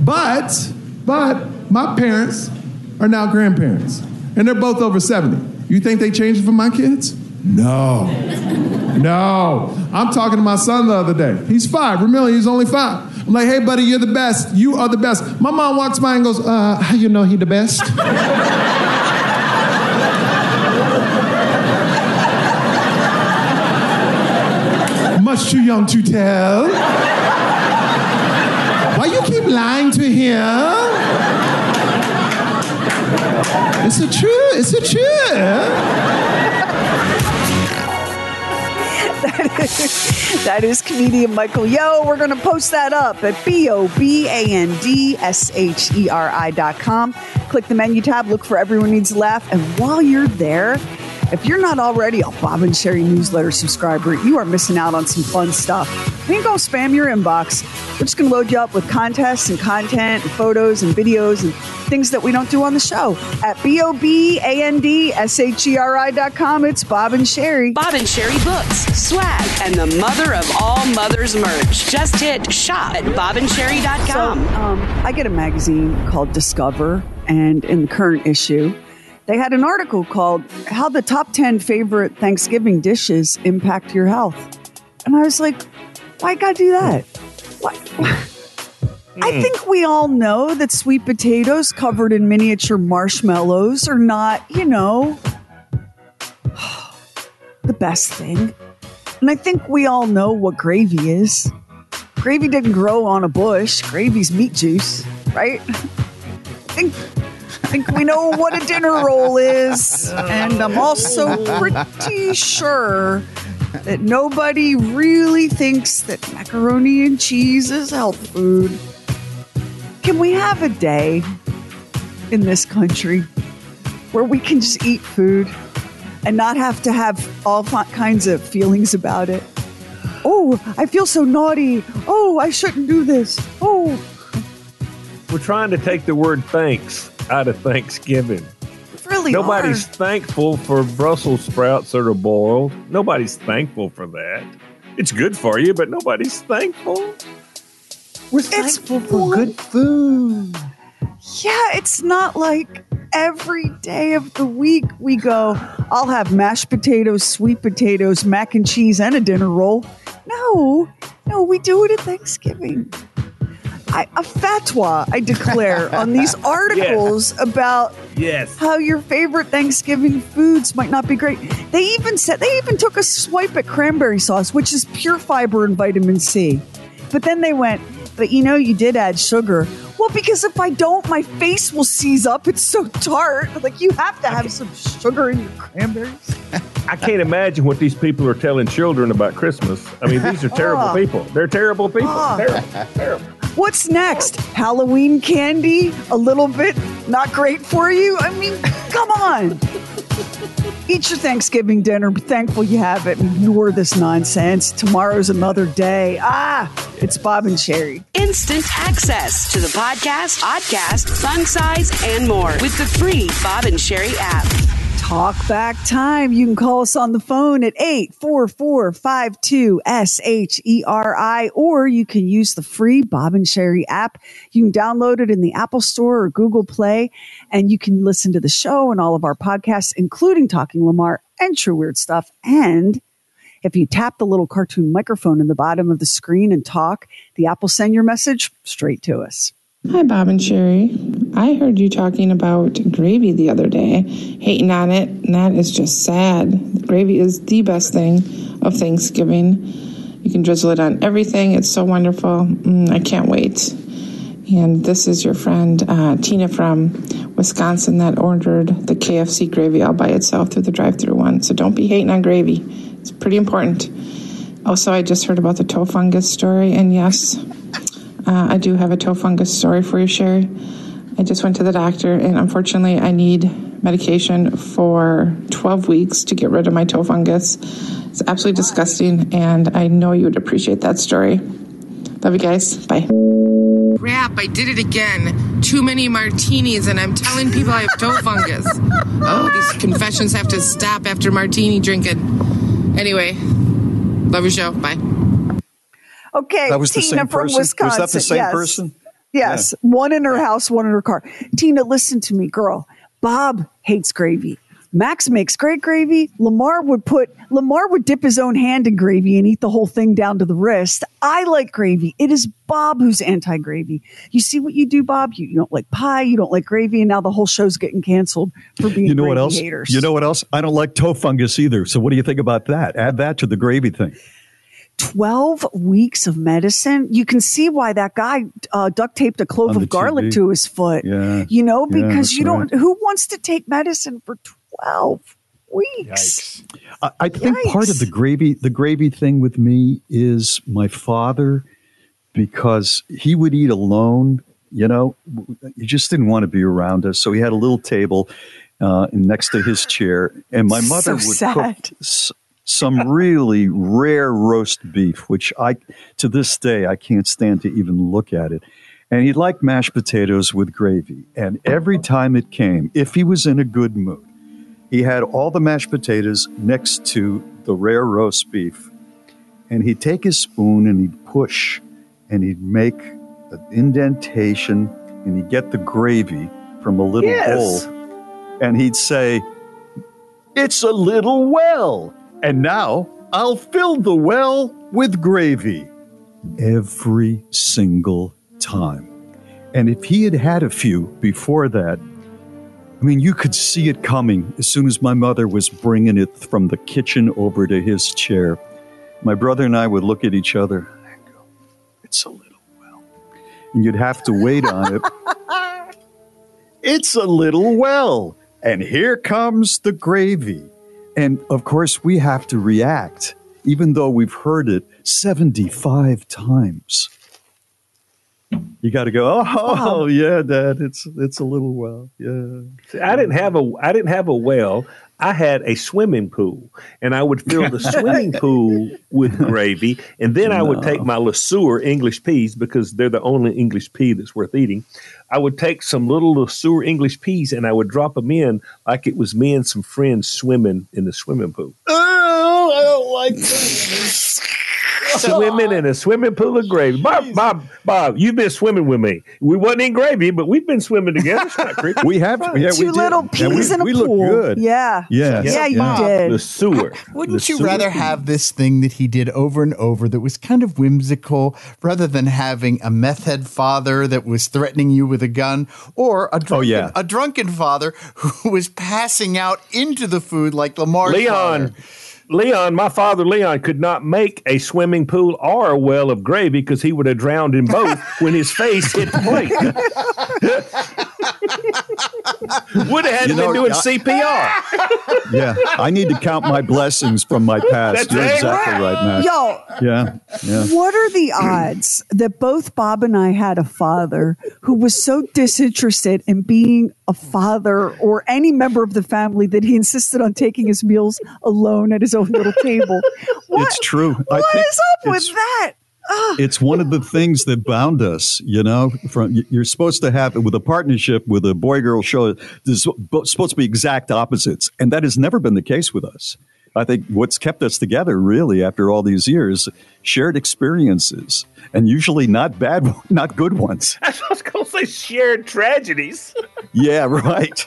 Speaker 19: But, but my parents are now grandparents, and they're both over 70. You think they changed for my kids? No. No. I'm talking to my son the other day. He's five. Remember, he's only five. I'm like, hey, buddy, you're the best. You are the best. My mom walks by and goes, uh, how you know he the best? Much too young to tell. Why you keep lying to him? Is it true? Is it true?
Speaker 8: That is, comedian Michael Yo. We're going to post that up at B O B A N D S H E R I dot com. Click the menu tab, look for Everyone Needs a Laugh. And while you're there, If you're not already a Bob and Sheri newsletter subscriber, you are missing out on some fun stuff. We ain't gonna spam your inbox. We're just gonna load you up with contests and content and photos and videos and things that we don't do on the show. At B-O-B-A-N-D-S-H-E-R-I dot com, it's Bob and Sheri.
Speaker 12: Bob and Sheri books, swag, and the mother of all mothers merch. Just hit shop at bobandsheri.com.
Speaker 8: So, um, I get a magazine called Discover, and in the current issue, they had an article called How the Top 10 Favorite Thanksgiving Dishes Impact Your Health. And I was like, why gotta do that? Why? I hmm. think we all know that sweet potatoes covered in miniature marshmallows are not, you know, the best thing. And I think we all know what gravy is. Gravy didn't grow on a bush. Gravy's meat juice, right? I think, think we know what a dinner roll is. And I'm also pretty sure that nobody really thinks that macaroni and cheese is health food. Can we have a day in this country where we can just eat food and not have to have all fi- kinds of feelings about it? Oh, I feel so naughty. Oh, I shouldn't do this. Oh,
Speaker 11: We're trying to take the word thanks out of Thanksgiving.
Speaker 8: really
Speaker 11: Nobody's
Speaker 8: are.
Speaker 11: thankful for Brussels sprouts that are boiled. Nobody's thankful for that. It's good for you, but nobody's thankful. We're thankful for good food.
Speaker 8: Yeah, it's not like every day of the week we go, I'll have mashed potatoes, sweet potatoes, mac and cheese, and a dinner roll. No, no, we do it at Thanksgiving. I, a fatwa, I declare, on these articles about
Speaker 11: Yes.
Speaker 8: how your favorite Thanksgiving foods might not be great. They even said they even took a swipe at cranberry sauce, which is pure fiber and vitamin C. But then they went, but you know, you did add sugar. Well, because if I don't, my face will seize up. It's so tart. Like you have to have some sugar in your cranberries.
Speaker 11: I can't imagine what these people are telling children about Christmas. I mean, these are terrible
Speaker 8: Ah.
Speaker 11: people. They're terrible people.
Speaker 8: Ah.
Speaker 11: Terrible. Terrible.
Speaker 8: What's next? Halloween candy? A little bit not great for you? I mean, come on. Eat your Thanksgiving dinner. Be thankful you have it. Ignore this nonsense. Tomorrow's another day. Ah, it's Bob and Sheri.
Speaker 12: Instant access to the podcast, podcast, fun size, and more with the free Bob and Sheri app.
Speaker 8: Talk back time. You can call us on the phone at 844-52-SHERI E or you can use the free Bob and Sheri app. You can download it in the Apple Store or Google Play and you can listen to the show and all of our podcasts, including Talking Lamar and True Weird Stuff. And if you tap the little cartoon microphone in the bottom of the screen and talk, the app will send your message straight to us.
Speaker 20: Hi, Bob and Sheri. I heard you talking about gravy the other day, hating on it, and that is just sad. Gravy is the best thing of Thanksgiving. You can drizzle it on everything. It's so wonderful. Mm, I can't wait. And this is your friend uh, Tina from Wisconsin that ordered the KFC gravy all by itself through the drive-through one. So don't be hating on gravy. It's pretty important. Also, I just heard about the toe fungus story, and yes, uh, I do have a toe fungus story for you, Sheri. I just went to the doctor, and unfortunately, I need medication for 12 weeks to get rid of my toe fungus. It's absolutely disgusting, and I know you would appreciate that story. Love you guys. Bye.
Speaker 21: Crap, I did it again. Too many martinis, and I'm telling people I have toe fungus. Oh, these confessions have to stop after martini drinking. Anyway, love your show. Bye.
Speaker 8: Okay,
Speaker 4: That was the
Speaker 8: Tina
Speaker 4: same
Speaker 8: from
Speaker 4: person? Was that the
Speaker 8: Wisconsin.
Speaker 4: same
Speaker 8: yes.
Speaker 4: person?
Speaker 8: Yes, one in her house, one in her car. Tina, listen to me, girl. Bob hates gravy. Max makes great gravy. Lamar would put Lamar would dip his own hand in gravy and eat the whole thing down to the wrist. I like gravy. It is Bob who's anti-gravy. You see what you do, Bob? You, you don't like pie, you don't like gravy, and now the whole show's getting canceled for being
Speaker 4: You know
Speaker 8: gravy
Speaker 4: what else?
Speaker 8: haters.
Speaker 4: You know what else? I don't like toe fungus either. So what do you think about that? Add that to the gravy thing.
Speaker 8: 12 weeks of medicine. You can see why that guy uh, duct taped a clove of garlic
Speaker 4: TV.
Speaker 8: to his foot.
Speaker 4: Yeah.
Speaker 8: You know, because
Speaker 4: that's
Speaker 8: you don't,
Speaker 4: right.
Speaker 8: who wants to take medicine for 12 weeks?
Speaker 4: I, I think part of the gravy, the gravy thing with me is my father, because he would eat alone. You know, he just didn't want to be around us, so he had a little table, uh, next to his chair, and my mother
Speaker 8: So
Speaker 4: would
Speaker 8: sad.
Speaker 4: cook s- some really rare roast beef, which I, to this day, I can't stand to even look at it. And he liked mashed potatoes with gravy. And every time it came, if he was in a good mood, he had all the mashed potatoes next to the rare roast beef. And he'd take his spoon and he'd push and he'd make an indentation and he'd get the gravy from a little
Speaker 11: Yes.
Speaker 4: bowl. And he'd say, It's a little well. And now I'll fill the well with gravy every single time. And if he had had a few before that, I mean, you could see it coming as soon as my mother was bringing it from the kitchen over to his chair. My brother and I would look at each other and go, It's a little well. And you'd have to wait on it. it's a little well. And here comes the gravy. And of course, we have to react, even though we've heard it 75 times. You got to go, oh, yeah, Dad, it's it's a little well. Yeah.
Speaker 11: See, I didn't have a I didn't have a well. I had a swimming pool, and I would fill the swimming pool with gravy, and then I would take my LeSueur English peas because they're the only English pea that's worth eating. I would take some little LeSueur English peas and I would drop them in like it was me and some friends swimming in the swimming pool.
Speaker 4: Oh, I don't like that.
Speaker 11: swimming in a swimming pool of gravy. Bob, Bob, Bob, you've been swimming with me. We wasn't in gravy, but we've been swimming together. It's not creepy.
Speaker 4: We have, yeah, we
Speaker 8: Two
Speaker 4: did.
Speaker 8: little
Speaker 4: Yeah, we-
Speaker 8: peas in a pool.
Speaker 4: we
Speaker 8: pool.
Speaker 4: look good.
Speaker 8: Yeah.
Speaker 4: Yes.
Speaker 8: Yeah, you
Speaker 7: Bob,
Speaker 8: did.
Speaker 11: The sewer.
Speaker 7: Wouldn't
Speaker 11: The
Speaker 7: you
Speaker 11: sewer
Speaker 7: rather
Speaker 11: pool.
Speaker 7: have this thing that he did over and over that was kind of whimsical rather than having a meth head father that was threatening you with a gun or a oh, drunken,
Speaker 4: yeah.
Speaker 7: a drunken father who was passing out into the food like Lamar's
Speaker 11: Leon,
Speaker 7: father?
Speaker 11: Leon, my father Leon could not make a swimming pool or a well of gravy because he would have drowned in both when his face hit the plate. would have had
Speaker 4: You
Speaker 11: to
Speaker 4: know,
Speaker 11: been doing
Speaker 4: I-
Speaker 11: CPR.
Speaker 4: Yeah, I need to count my blessings from my past.
Speaker 11: That's
Speaker 4: You're exactly right, Matt.
Speaker 8: Yo,
Speaker 4: Yeah, yeah.
Speaker 8: What are the odds that both Bob and I had a father who was so disinterested in being a father or any member of the family that he insisted on taking his meals alone at his own little table? What,
Speaker 4: It's true. I
Speaker 8: What
Speaker 4: think
Speaker 8: is up with that?
Speaker 4: It's one of the things that bound us, you know. From you're supposed to have with a partnership with a boy girl show. There's supposed to be exact opposites, and that has never been the case with us. I think what's kept us together, really, after all these years, shared experiences, and usually not bad, not good ones.
Speaker 11: I was going to say shared tragedies.
Speaker 4: Yeah, right.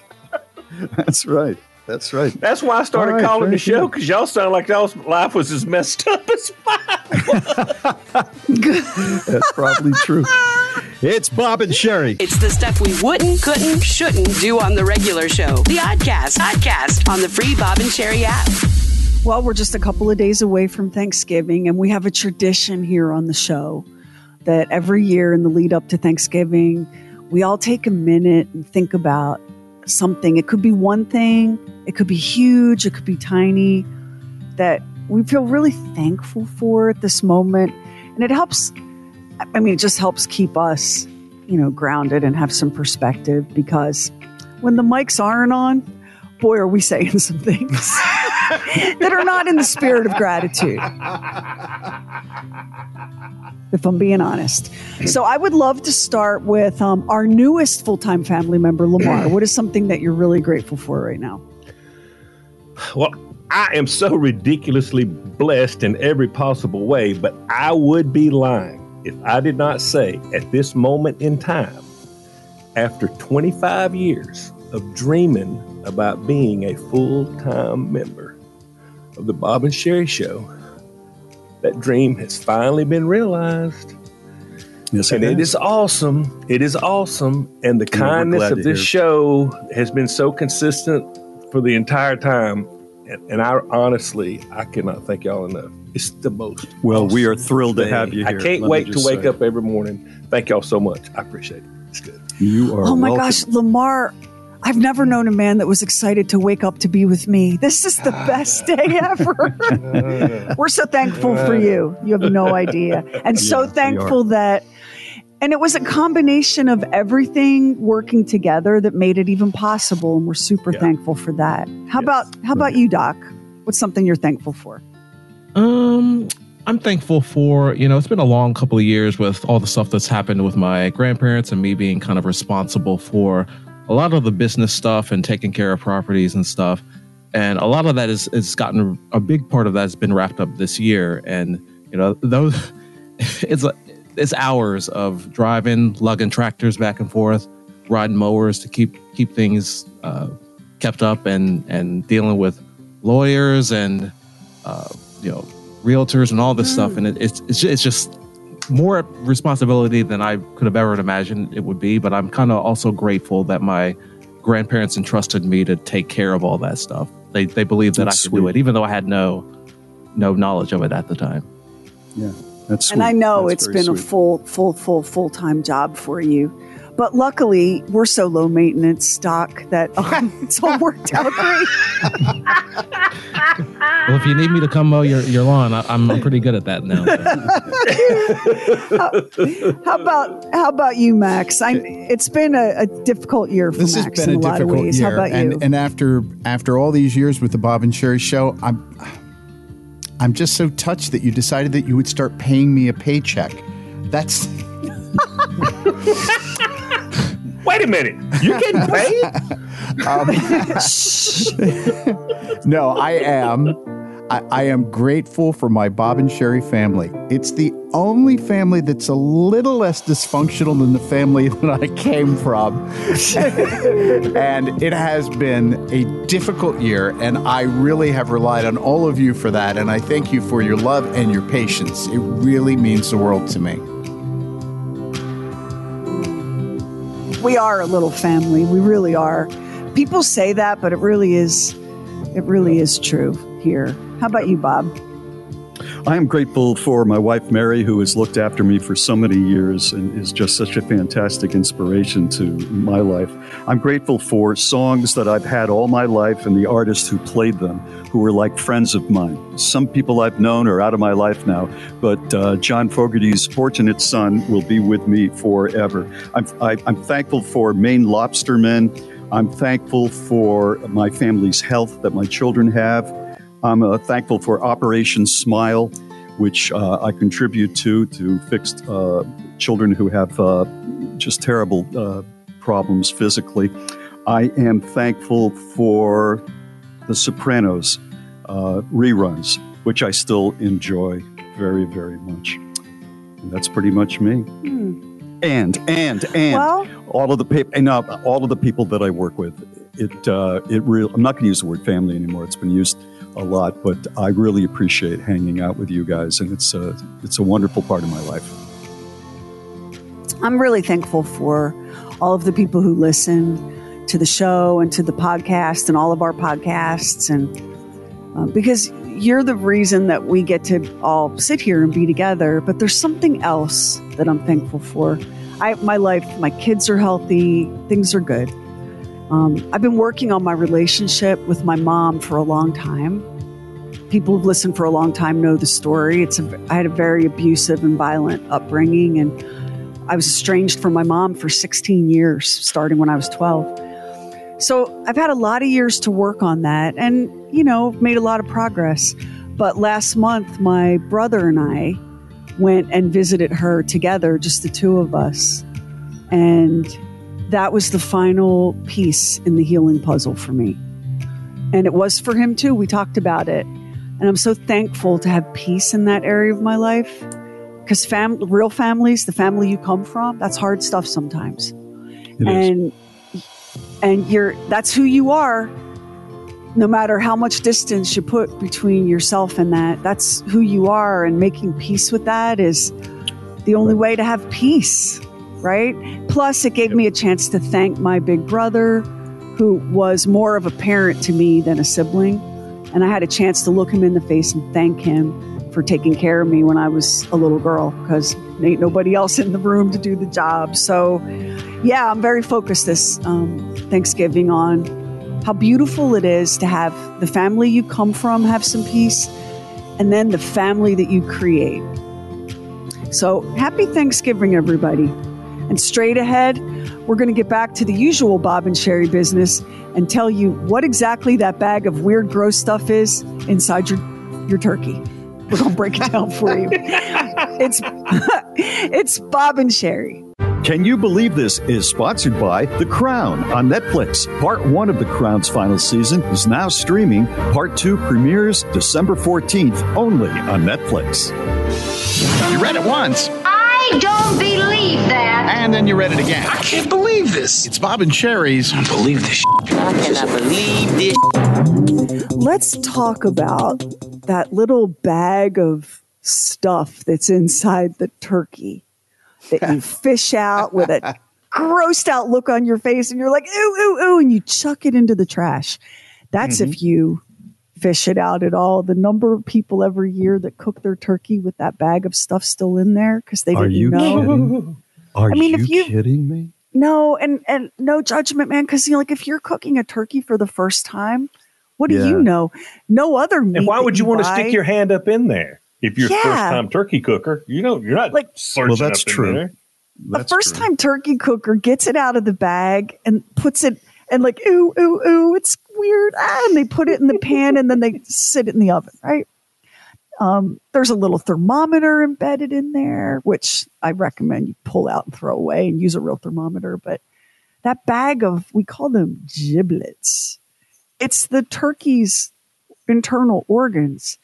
Speaker 4: That's right. That's right.
Speaker 11: That's why I started
Speaker 4: All right,
Speaker 11: calling the show because y'all sound like y'all's life was as messed up as mine.
Speaker 4: That's probably true. It's Bob and Sheri.
Speaker 12: It's the stuff we wouldn't, couldn't, shouldn't do on the regular show. The Oddcast, Oddcast on the free Bob and Sheri app.
Speaker 8: Well, we're just a couple of days away from Thanksgiving, and we have a tradition here on the show that every year in the lead up to Thanksgiving, we all take a minute and think about something. It could be one thing, it could be huge, it could be tiny, that we feel really thankful for at this moment. And it helps, I mean, it just helps keep us, you know, grounded and have some perspective because when the mics aren't on, boy, are we saying some things that are not in the spirit of gratitude. If I'm being honest. So I would love to start with um, our newest full time family member, Lamar. What is something that you're really grateful for right now?
Speaker 11: Well, I am so ridiculously blessed in every possible way, but I would be lying if I did not say at this moment in time, after 25 years of dreaming about being a full time member of the Bob and Sheri Show, that dream has finally been realized.
Speaker 4: Yes,
Speaker 11: and
Speaker 4: it
Speaker 11: it is awesome. It is awesome. And the
Speaker 4: Yeah,
Speaker 11: kindness of this
Speaker 4: hear
Speaker 11: show has been so consistent for the entire time. And, and I honestly, I cannot thank y'all enough. It's the most.
Speaker 4: Well, we are
Speaker 11: awesome
Speaker 4: thrilled to have you
Speaker 11: I can't
Speaker 4: Let
Speaker 11: wait to wake
Speaker 4: say.
Speaker 11: up every morning. Thank y'all so much. I appreciate it. It's good.
Speaker 4: You are.
Speaker 8: Oh my
Speaker 4: welcome.
Speaker 8: gosh, Lamar, I've never known a man that was excited to wake up to be with me. This is the best day ever. We're so thankful for you. You have no idea. And so
Speaker 4: Yeah, we
Speaker 8: thankful that And it was a combination of everything working together that made it even possible. And we're super thankful for that. How about how about you, Doc? What's something you're thankful for?
Speaker 22: Um, I'm thankful for, you know, it's been a long couple of years with all the stuff that's happened with my grandparents and me being kind of responsible for a lot of the business stuff and taking care of properties and stuff. And a lot of that is is gotten a big part of that has been wrapped up this year. And, you know, those it's it's hours of driving, lugging tractors back and forth, riding mowers to keep keep things uh, kept up and and dealing with lawyers and uh, you know realtors and all this stuff and it, it's it's it's just more responsibility than I could have ever imagined it would be but I'm kind of also grateful that my grandparents entrusted me to take care of all that stuff. They they believed that
Speaker 4: That's
Speaker 22: I could do it even though I had no no knowledge of it at the time.
Speaker 4: Yeah, that's
Speaker 8: And I know
Speaker 4: That's
Speaker 8: it's
Speaker 4: very
Speaker 8: been a full, full, full, full time job for you. But luckily, we're so low maintenance, stock that um, it's all worked out great.
Speaker 22: well if you need me to come mow your, your lawn I, I'm, I'm pretty good at that now
Speaker 8: how about how about you, Max? I, it's been a, a difficult year for
Speaker 7: This has been
Speaker 8: in
Speaker 7: a
Speaker 8: a, lot of
Speaker 7: difficult
Speaker 8: ways.
Speaker 7: year,
Speaker 8: How about
Speaker 7: and
Speaker 8: you?
Speaker 7: and after after all these years with the Bob and Sheri show, I'm I'm just so touched that you decided that you would start paying me a paycheck. That's
Speaker 11: Wait a minute. You getting paid?
Speaker 7: Um, no, I am. I, I am grateful for my Bob and Sheri family. It's the only family that's a little less dysfunctional than the family that I came from. and it has been a difficult year, and I really have relied on all of you for that. And I thank you for your love and your patience. It really means the world to me.
Speaker 8: We are a little family. We really are. People say that, but it really is. It really is true here. How about you, Bob?
Speaker 4: I am grateful for my wife, Mary, who has looked after me for so many years and is just such a fantastic inspiration to my life. I'm grateful for songs that I've had all my life and the artists who played them, who were like friends of mine. Some people I've known are out of my life now, but uh, John Fogerty's Fortunate Son will be with me forever. I'm, I, I'm thankful for Maine Lobstermen. I'm thankful for my family's health that my children have. I'm uh, thankful for Operation Smile, which uh, I contribute to to fix uh, children who have uh, just terrible uh, problems physically. I am thankful for The Sopranos uh, reruns, which I still enjoy very, very much. And that's pretty much me. And and and
Speaker 8: Well-
Speaker 4: all of the people and uh, all of the people that I work with. It uh, it real. I'm not going to use the word family anymore. It's been used a lot, but I really appreciate hanging out with you guys, and it's a it's a wonderful part of my life.
Speaker 8: I'm really thankful for all of the people who listen to the show and to the podcast and all of our podcasts, and uh, because you're the reason that we get to all sit here and be together. But there's something else that I'm thankful for. I, my life, my kids are healthy, things are good. Um, I've been working on my relationship with my mom for a long time. People who've listened for a long time know the story. It's a, I had a very abusive and violent upbringing, and I was estranged from my mom for 16 years, starting when I was 12. So I've had a lot of years to work on that and, you know, made a lot of progress. But last month, my brother and I went and visited her together, just the two of us. And that was the final piece in the healing puzzle for me. And it was for him too. We talked about it. And I'm so thankful to have peace in that area of my life because fam- real families, the family you come from, that's hard stuff sometimes. and and you're that's who you are. No matter how much distance you put between yourself and that, that's who you are. And making peace with that is the only way to have peace, right? Plus, it gave me a chance to thank my big brother, who was more of a parent to me than a sibling. And I had a chance to look him in the face and thank him for taking care of me when I was a little girl because ain't nobody else in the room to do the job. So, yeah, I'm very focused this um, Thanksgiving on how beautiful it is to have the family you come from have some peace and then the family that you create. So, happy Thanksgiving, everybody. And straight ahead, we're going to get back to the usual Bob and Sheri business and tell you what exactly that bag of weird, gross stuff is inside your, your turkey. We're going to break it down for you. It's, it's Bob and Sheri.
Speaker 4: Can you believe this is sponsored by The Crown on Netflix? Part one of The Crown's final season is now streaming. Part two premieres December 14th only on Netflix.
Speaker 23: You read it once.
Speaker 24: I don't believe that.
Speaker 23: And then you read it again. I can't believe this. It's Bob and Sheri's. I believe this. I cannot believe this.
Speaker 8: Let's talk about that little bag of stuff that's inside the turkey that you fish out with a grossed out look on your face and you're like, ooh, ooh, ooh, and you chuck it into the trash. That's
Speaker 4: Mm-hmm.
Speaker 8: if you fish it out at all. The number of people every year that cook their turkey with that bag of stuff still in there because they
Speaker 4: Are
Speaker 8: didn't
Speaker 4: you
Speaker 8: know.
Speaker 4: kidding? Are
Speaker 8: I mean,
Speaker 4: you
Speaker 8: if you-
Speaker 4: kidding me?
Speaker 8: No, and and no judgment, man. Because you know, like if you're cooking a turkey for the first time, what do
Speaker 11: Yeah.
Speaker 8: you know? No other meat.
Speaker 11: And why would you want to stick your hand up in there? If you're a
Speaker 8: Yeah.
Speaker 11: first time turkey cooker, you know, you're not like
Speaker 4: Well, that's
Speaker 11: up
Speaker 4: true.
Speaker 11: there.
Speaker 8: a first time turkey cooker gets it out of the bag and puts it and like ooh ooh ooh it's weird. Ah, and they put it in the pan and then they sit it in the oven right? Um, there's a little thermometer embedded in there which i recommend you pull out and throw away and use a real thermometer but that bag of we call them giblets. It's the turkey's internal organs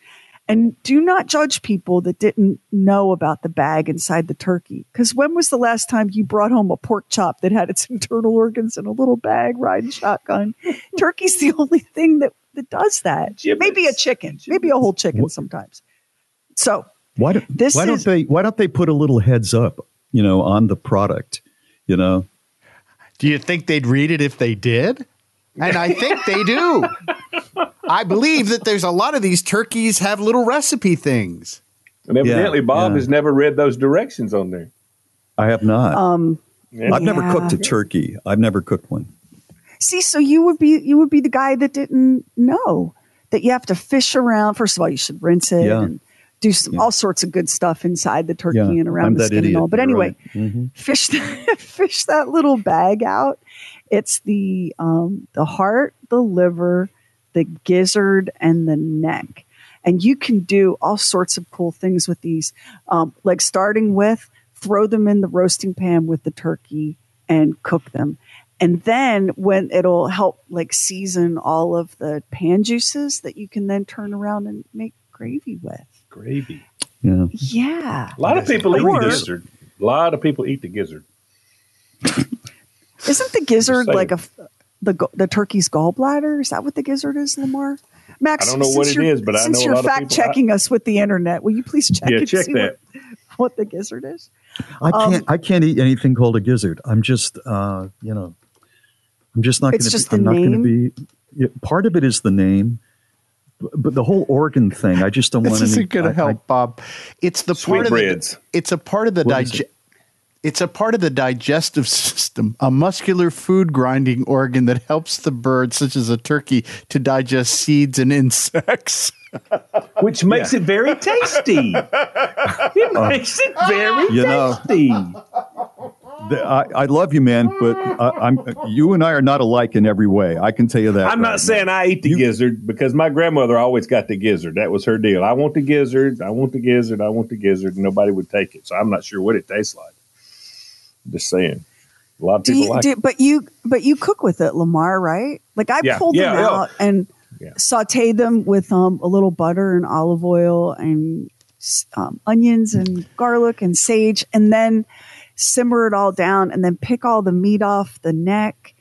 Speaker 8: and do not judge people that didn't know about the bag inside the turkey. Because when was the last time you brought home a pork chop that had its internal organs in a little bag riding shotgun? Turkey's the only thing that, that does that. Maybe a chicken, maybe a whole chicken sometimes. So
Speaker 4: Why don't
Speaker 8: This
Speaker 4: why don't
Speaker 8: is-
Speaker 4: they why don't they put a little heads up, you know, on the product, you know?
Speaker 7: Do you think they'd read it if they did? And I think they do. I believe that there's a lot of these turkeys have little recipe things.
Speaker 11: And evidently,
Speaker 4: Yeah,
Speaker 11: Bob
Speaker 4: yeah.
Speaker 11: has never read those directions on there.
Speaker 4: I have not.
Speaker 8: Um,
Speaker 4: I've never cooked a turkey. I've never cooked one.
Speaker 8: see, so you would be you would be the guy that didn't know that you have to fish around. First of all, you should rinse it
Speaker 4: Yeah.
Speaker 8: and do some, all sorts of good stuff inside the turkey
Speaker 4: Yeah,
Speaker 8: and around
Speaker 4: I'm
Speaker 8: the skin
Speaker 4: idiot.
Speaker 8: and all. But anyway,
Speaker 4: right. Mhm.
Speaker 8: fish fish that little bag out. It's the um, the heart, the liver, the gizzard, and the neck. And you can do all sorts of cool things with these. Um, like starting with throw them in the roasting pan with the turkey and cook them. And then when it'll help like season all of the pan juices that you can then turn around and make gravy with.
Speaker 11: Gravy.
Speaker 4: Yeah.
Speaker 8: Yeah.
Speaker 11: A lot of people eat the gizzard. A lot of people eat the gizzard.
Speaker 8: Isn't the gizzard like a f- the the turkey's gallbladder? Is that what the gizzard is, Lamar? Max,
Speaker 11: I don't know what
Speaker 8: since
Speaker 11: it
Speaker 8: you're-
Speaker 11: is, but I
Speaker 8: since
Speaker 11: know a
Speaker 8: you're
Speaker 11: lot of
Speaker 8: fact
Speaker 11: people-
Speaker 8: checking us with the internet, will you please check?
Speaker 11: Yeah,
Speaker 8: and
Speaker 11: check
Speaker 8: see
Speaker 11: that.
Speaker 8: What, what the gizzard is?
Speaker 4: I
Speaker 8: Um,
Speaker 4: can't I can't eat anything called a gizzard. I'm just uh, you know, I'm just not
Speaker 8: It's
Speaker 4: going to
Speaker 8: just
Speaker 4: be I'm
Speaker 8: the
Speaker 4: not going to
Speaker 8: name?
Speaker 4: be yeah, part of it is the name. But the whole organ thing, I just don't want any.
Speaker 7: This isn't going to help, Bob. It's the part of the, it's a part of the
Speaker 4: What is
Speaker 7: dig- It's a part of the digestive system, a muscular food grinding organ that helps the bird, such as a turkey, to digest seeds and insects.
Speaker 11: Which makes it very tasty. it makes it very
Speaker 4: You know,
Speaker 11: tasty.
Speaker 4: The- I, I love you, man, but I, I'm you and I are not alike in every way. I can tell you that.
Speaker 11: I'm
Speaker 4: right
Speaker 11: not saying I eat the gizzard because my grandmother always got the gizzard. That was her deal. I want the gizzard. I want the gizzard. I want the gizzard. And nobody would take it. So I'm not sure what it tastes like. Just saying. A lot of people
Speaker 8: you,
Speaker 11: like
Speaker 8: do,
Speaker 11: it.
Speaker 8: but you but you cook with it, Lamar, right? Like I
Speaker 11: Yeah,
Speaker 8: pulled
Speaker 11: yeah,
Speaker 8: them
Speaker 11: yeah.
Speaker 8: out and sauteed them with um, a little butter and olive oil and um, onions and garlic and sage, and then simmer it all down, and then pick all the meat off the neck.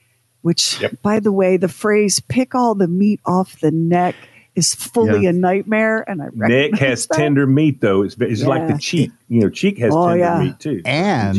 Speaker 8: Which, by the way, the phrase "pick all the meat off the neck" is fully
Speaker 11: Yeah.
Speaker 8: a nightmare, and I
Speaker 11: Neck
Speaker 8: recognize
Speaker 11: has
Speaker 8: that.
Speaker 11: tender meat though. It's, it's like the cheek. You know, cheek has
Speaker 8: Oh,
Speaker 11: tender
Speaker 8: yeah.
Speaker 11: meat too.
Speaker 7: And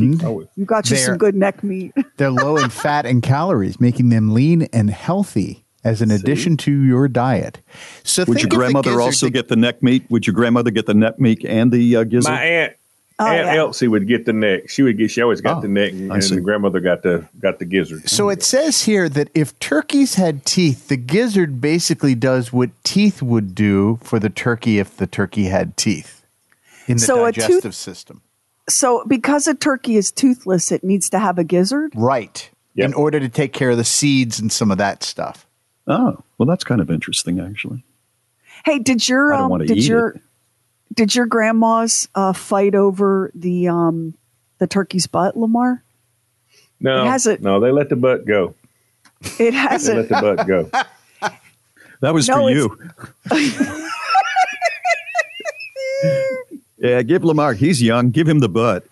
Speaker 8: You got you some good neck meat.
Speaker 7: they're low in fat and calories, making them lean and healthy as an addition to your diet. So
Speaker 4: Would
Speaker 7: think
Speaker 4: your grandmother also
Speaker 7: that-
Speaker 4: get the neck meat? Would your grandmother get the neck meat and the uh, gizzard?
Speaker 11: My aunt,
Speaker 8: Oh,
Speaker 11: Aunt
Speaker 8: yeah.
Speaker 11: Elsie would get the neck. She would get. She always got
Speaker 7: Oh,
Speaker 11: the neck, and, and the grandmother got the got the gizzard.
Speaker 7: So it says here that if turkeys had teeth, the gizzard basically does what teeth would do for the turkey if the turkey had teeth in the
Speaker 8: So a tooth-
Speaker 7: digestive system.
Speaker 8: So because a turkey is toothless, it needs to have a gizzard.
Speaker 7: Right. In order to take care of the seeds and some of that stuff.
Speaker 4: Oh, well, that's kind of interesting, actually.
Speaker 8: Hey, did your
Speaker 4: I don't
Speaker 8: um,
Speaker 4: wanna
Speaker 8: did
Speaker 4: eat
Speaker 8: your did your grandmas uh, fight over the um the turkey's butt, Lamar?
Speaker 11: No,
Speaker 8: It hasn't-
Speaker 11: no, they let the butt go.
Speaker 8: It
Speaker 11: They let
Speaker 8: hasn't.
Speaker 11: Let the butt go.
Speaker 4: That was
Speaker 8: No,
Speaker 4: for you. yeah, give Lamar. He's young. Give him the butt.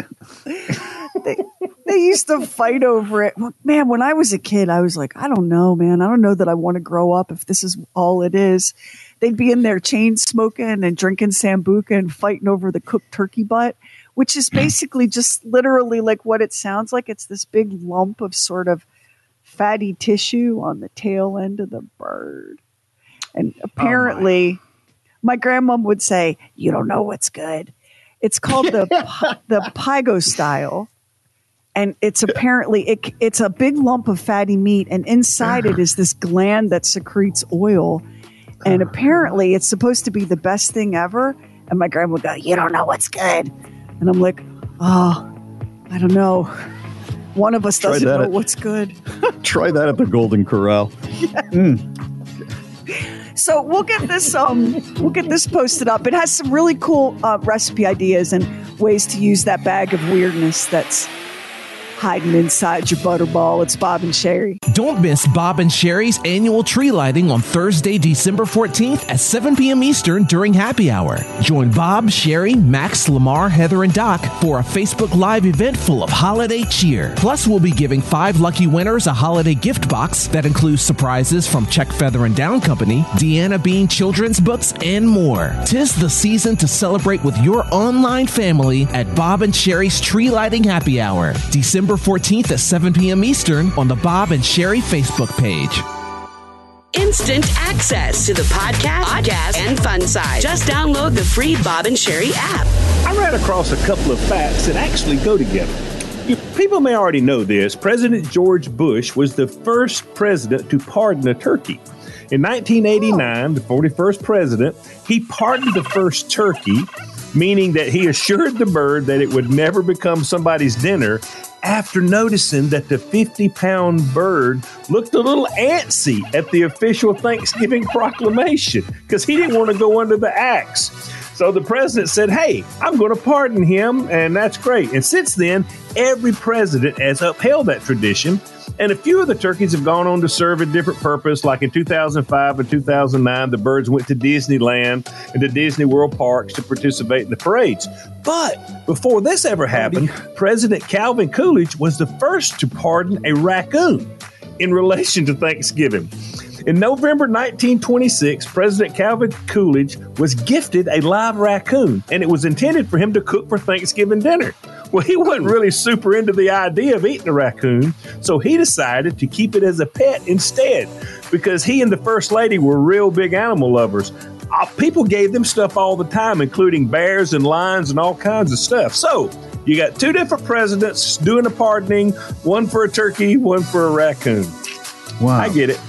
Speaker 8: they used to fight over it. Man, when I was a kid, I was like, I don't know, man. I don't know that I want to grow up if this is all it is. They'd be in there chain smoking and drinking sambuca and fighting over the cooked turkey butt, which is basically just literally like what it sounds like. It's this big lump of sort of fatty tissue on the tail end of the bird. And oh, apparently, my grandmom would say, "You don't know what's good." It's called the the pygostyle, and it's apparently it, it's a big lump of fatty meat, and inside it is this gland that secretes oil, and apparently it's supposed to be the best thing ever. And my grandma would go, "You don't know what's good," and I'm like, "Oh, I don't know." One of us
Speaker 4: Try
Speaker 8: doesn't know
Speaker 4: at-
Speaker 8: what's good.
Speaker 4: Try that at the Golden Corral. Mm.
Speaker 8: So we'll get this um we'll get this posted up. It has some really cool uh, recipe ideas and ways to use that bag of weirdness that's hiding inside your butterball. It's Bob and Sheri.
Speaker 25: Don't miss Bob and Sheri's annual tree lighting on Thursday, December 14th at 7 p.m. Eastern during happy hour. Join Bob, Sheri, Max, Lamar, Heather, and Doc for a Facebook Live event full of holiday cheer. Plus, we'll be giving five lucky winners a holiday gift box that includes surprises from Check Feather and Down Company, Deanna Bean Children's Books, and more. Tis the season to celebrate with your online family at Bob and Sheri's Tree Lighting Happy Hour, December 14th at 7 p.m. Eastern on the Bob and Sheri Facebook page.
Speaker 12: Instant access to the podcast, podcast, and fun side. Just download the free Bob and Sheri app.
Speaker 11: I ran across a couple of facts that actually go together. You, people may already know this. President George Bush was the first president to pardon a turkey. In 1989, the 41st president, he pardoned the first turkey, meaning that he assured the bird that it would never become somebody's dinner after noticing that the 50 pound bird looked a little antsy at the official Thanksgiving proclamation because he didn't want to go under the axe. So the president said, Hey, I'm going to pardon him, and that's great. And since then, every president has upheld that tradition. And a few of the turkeys have gone on to serve a different purpose. Like in 2005 and 2009, the birds went to Disneyland and to Disney World parks to participate in the parades. But before this ever happened, President Calvin Coolidge was the first to pardon a raccoon in relation to Thanksgiving. In November 1926, President Calvin Coolidge was gifted a live raccoon, and it was intended for him to cook for Thanksgiving dinner. Well, he wasn't really super into the idea of eating a raccoon, so he decided to keep it as a pet instead because he and the First Lady were real big animal lovers. Uh, people gave them stuff all the time, including bears and lions and all kinds of stuff. So, you got two different presidents doing a pardoning, one for a turkey, one for a raccoon.
Speaker 4: Wow.
Speaker 11: I get it.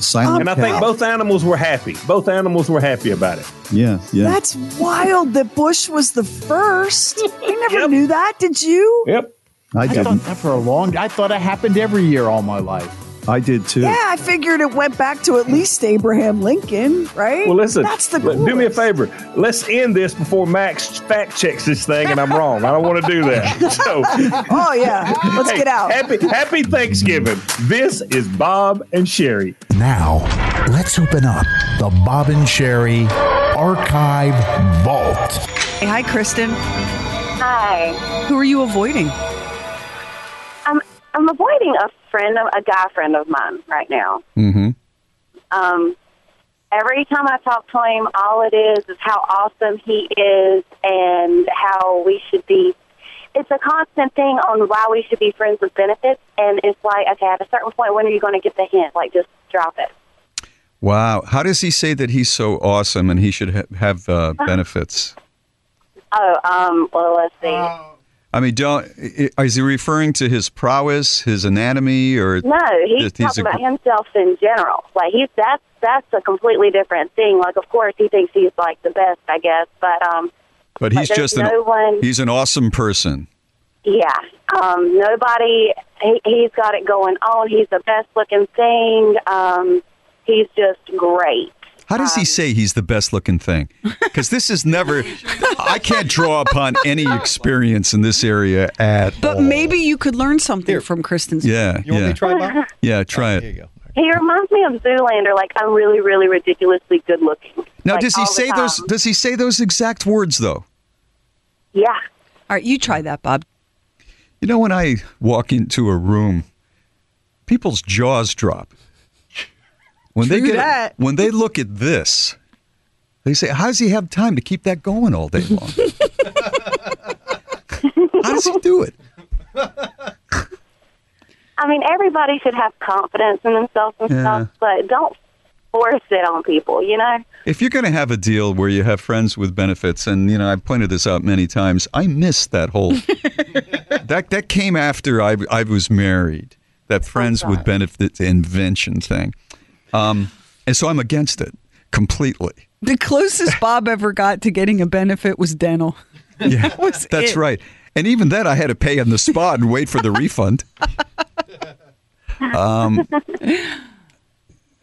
Speaker 4: Silent
Speaker 11: and I think both animals were happy. Both animals were happy about it.
Speaker 4: Yeah, yeah.
Speaker 8: That's wild that Bush was the first. I never knew that. Did you?
Speaker 11: Yep.
Speaker 4: I
Speaker 7: I
Speaker 4: didn't.
Speaker 7: thought that for a long. I thought it happened every year all my life.
Speaker 4: I did too.
Speaker 8: Yeah, I figured it went back to at least Abraham Lincoln, right?
Speaker 11: Well, listen.
Speaker 8: That's the
Speaker 11: let- do me a favor. Let's end this before Max fact checks this thing, and I'm wrong. I don't want to do that. So,
Speaker 8: oh yeah, let's
Speaker 11: hey,
Speaker 8: get out.
Speaker 11: Happy Happy Thanksgiving. This is Bob and Sheri.
Speaker 15: Now, let's open up the Bob and Sheri Archive Vault.
Speaker 8: Hey, hi, Kristen.
Speaker 26: Hi.
Speaker 8: Who are you avoiding?
Speaker 26: I'm I'm avoiding a friend of a guy friend of mine right now.
Speaker 4: Mm-hmm.
Speaker 26: Um, every time I talk to him, all it is is how awesome he is and how we should be. It's a constant thing on why we should be friends with benefits, and it's like, okay, at a certain point, when are you going to get the hint? Like, just drop it.
Speaker 27: Wow. How does he say that he's so awesome and he should ha- have uh, benefits?
Speaker 26: Oh, um, well, let's see.
Speaker 27: I mean, don't is he referring to his prowess, his anatomy, or
Speaker 26: No, he's
Speaker 27: he's
Speaker 26: talking
Speaker 27: a
Speaker 26: about himself in general. Like he's that's that's a completely different thing. Like of course he thinks he's like the best, I guess. But um
Speaker 4: But he's
Speaker 26: there's
Speaker 4: just an
Speaker 26: no one.
Speaker 4: he's an awesome person.
Speaker 26: Yeah. Um, nobody, he, he's got it going on. He's the best looking thing. Um, he's just great.
Speaker 4: How does
Speaker 26: Um,
Speaker 4: he say he's the best looking thing? Because this is never, I can't draw upon any experience in this area at
Speaker 8: But
Speaker 4: all.
Speaker 8: maybe you could learn something from Kristen's.
Speaker 4: Yeah, yeah. Yeah, try it.
Speaker 26: He reminds me of Zoolander. Like, I'm really, really ridiculously good looking.
Speaker 4: Now,
Speaker 26: Like,
Speaker 4: does he say those? Does he say those exact words though?
Speaker 26: Yeah.
Speaker 8: All right, you try that, Bob.
Speaker 4: You know, when I walk into a room, people's jaws drop. When they get
Speaker 8: that.
Speaker 4: when they look at this, they say, "How does he have time to keep that going all day long? How does he do it?"
Speaker 26: I mean, everybody should have confidence in themselves and
Speaker 4: Yeah.
Speaker 26: stuff, but don't force it on people, you know?
Speaker 4: If you're going to have a deal where you have friends with benefits, and you know, I've pointed this out many times, I missed that whole that that came after I I was married. That oh, friends with benefits invention thing, um, and so I'm against it completely.
Speaker 8: The closest Bob ever got to getting a benefit was dental.
Speaker 4: Yeah,
Speaker 8: was
Speaker 4: that's
Speaker 8: it.
Speaker 4: right. And even then, I had to pay on the spot and wait for the refund. Um,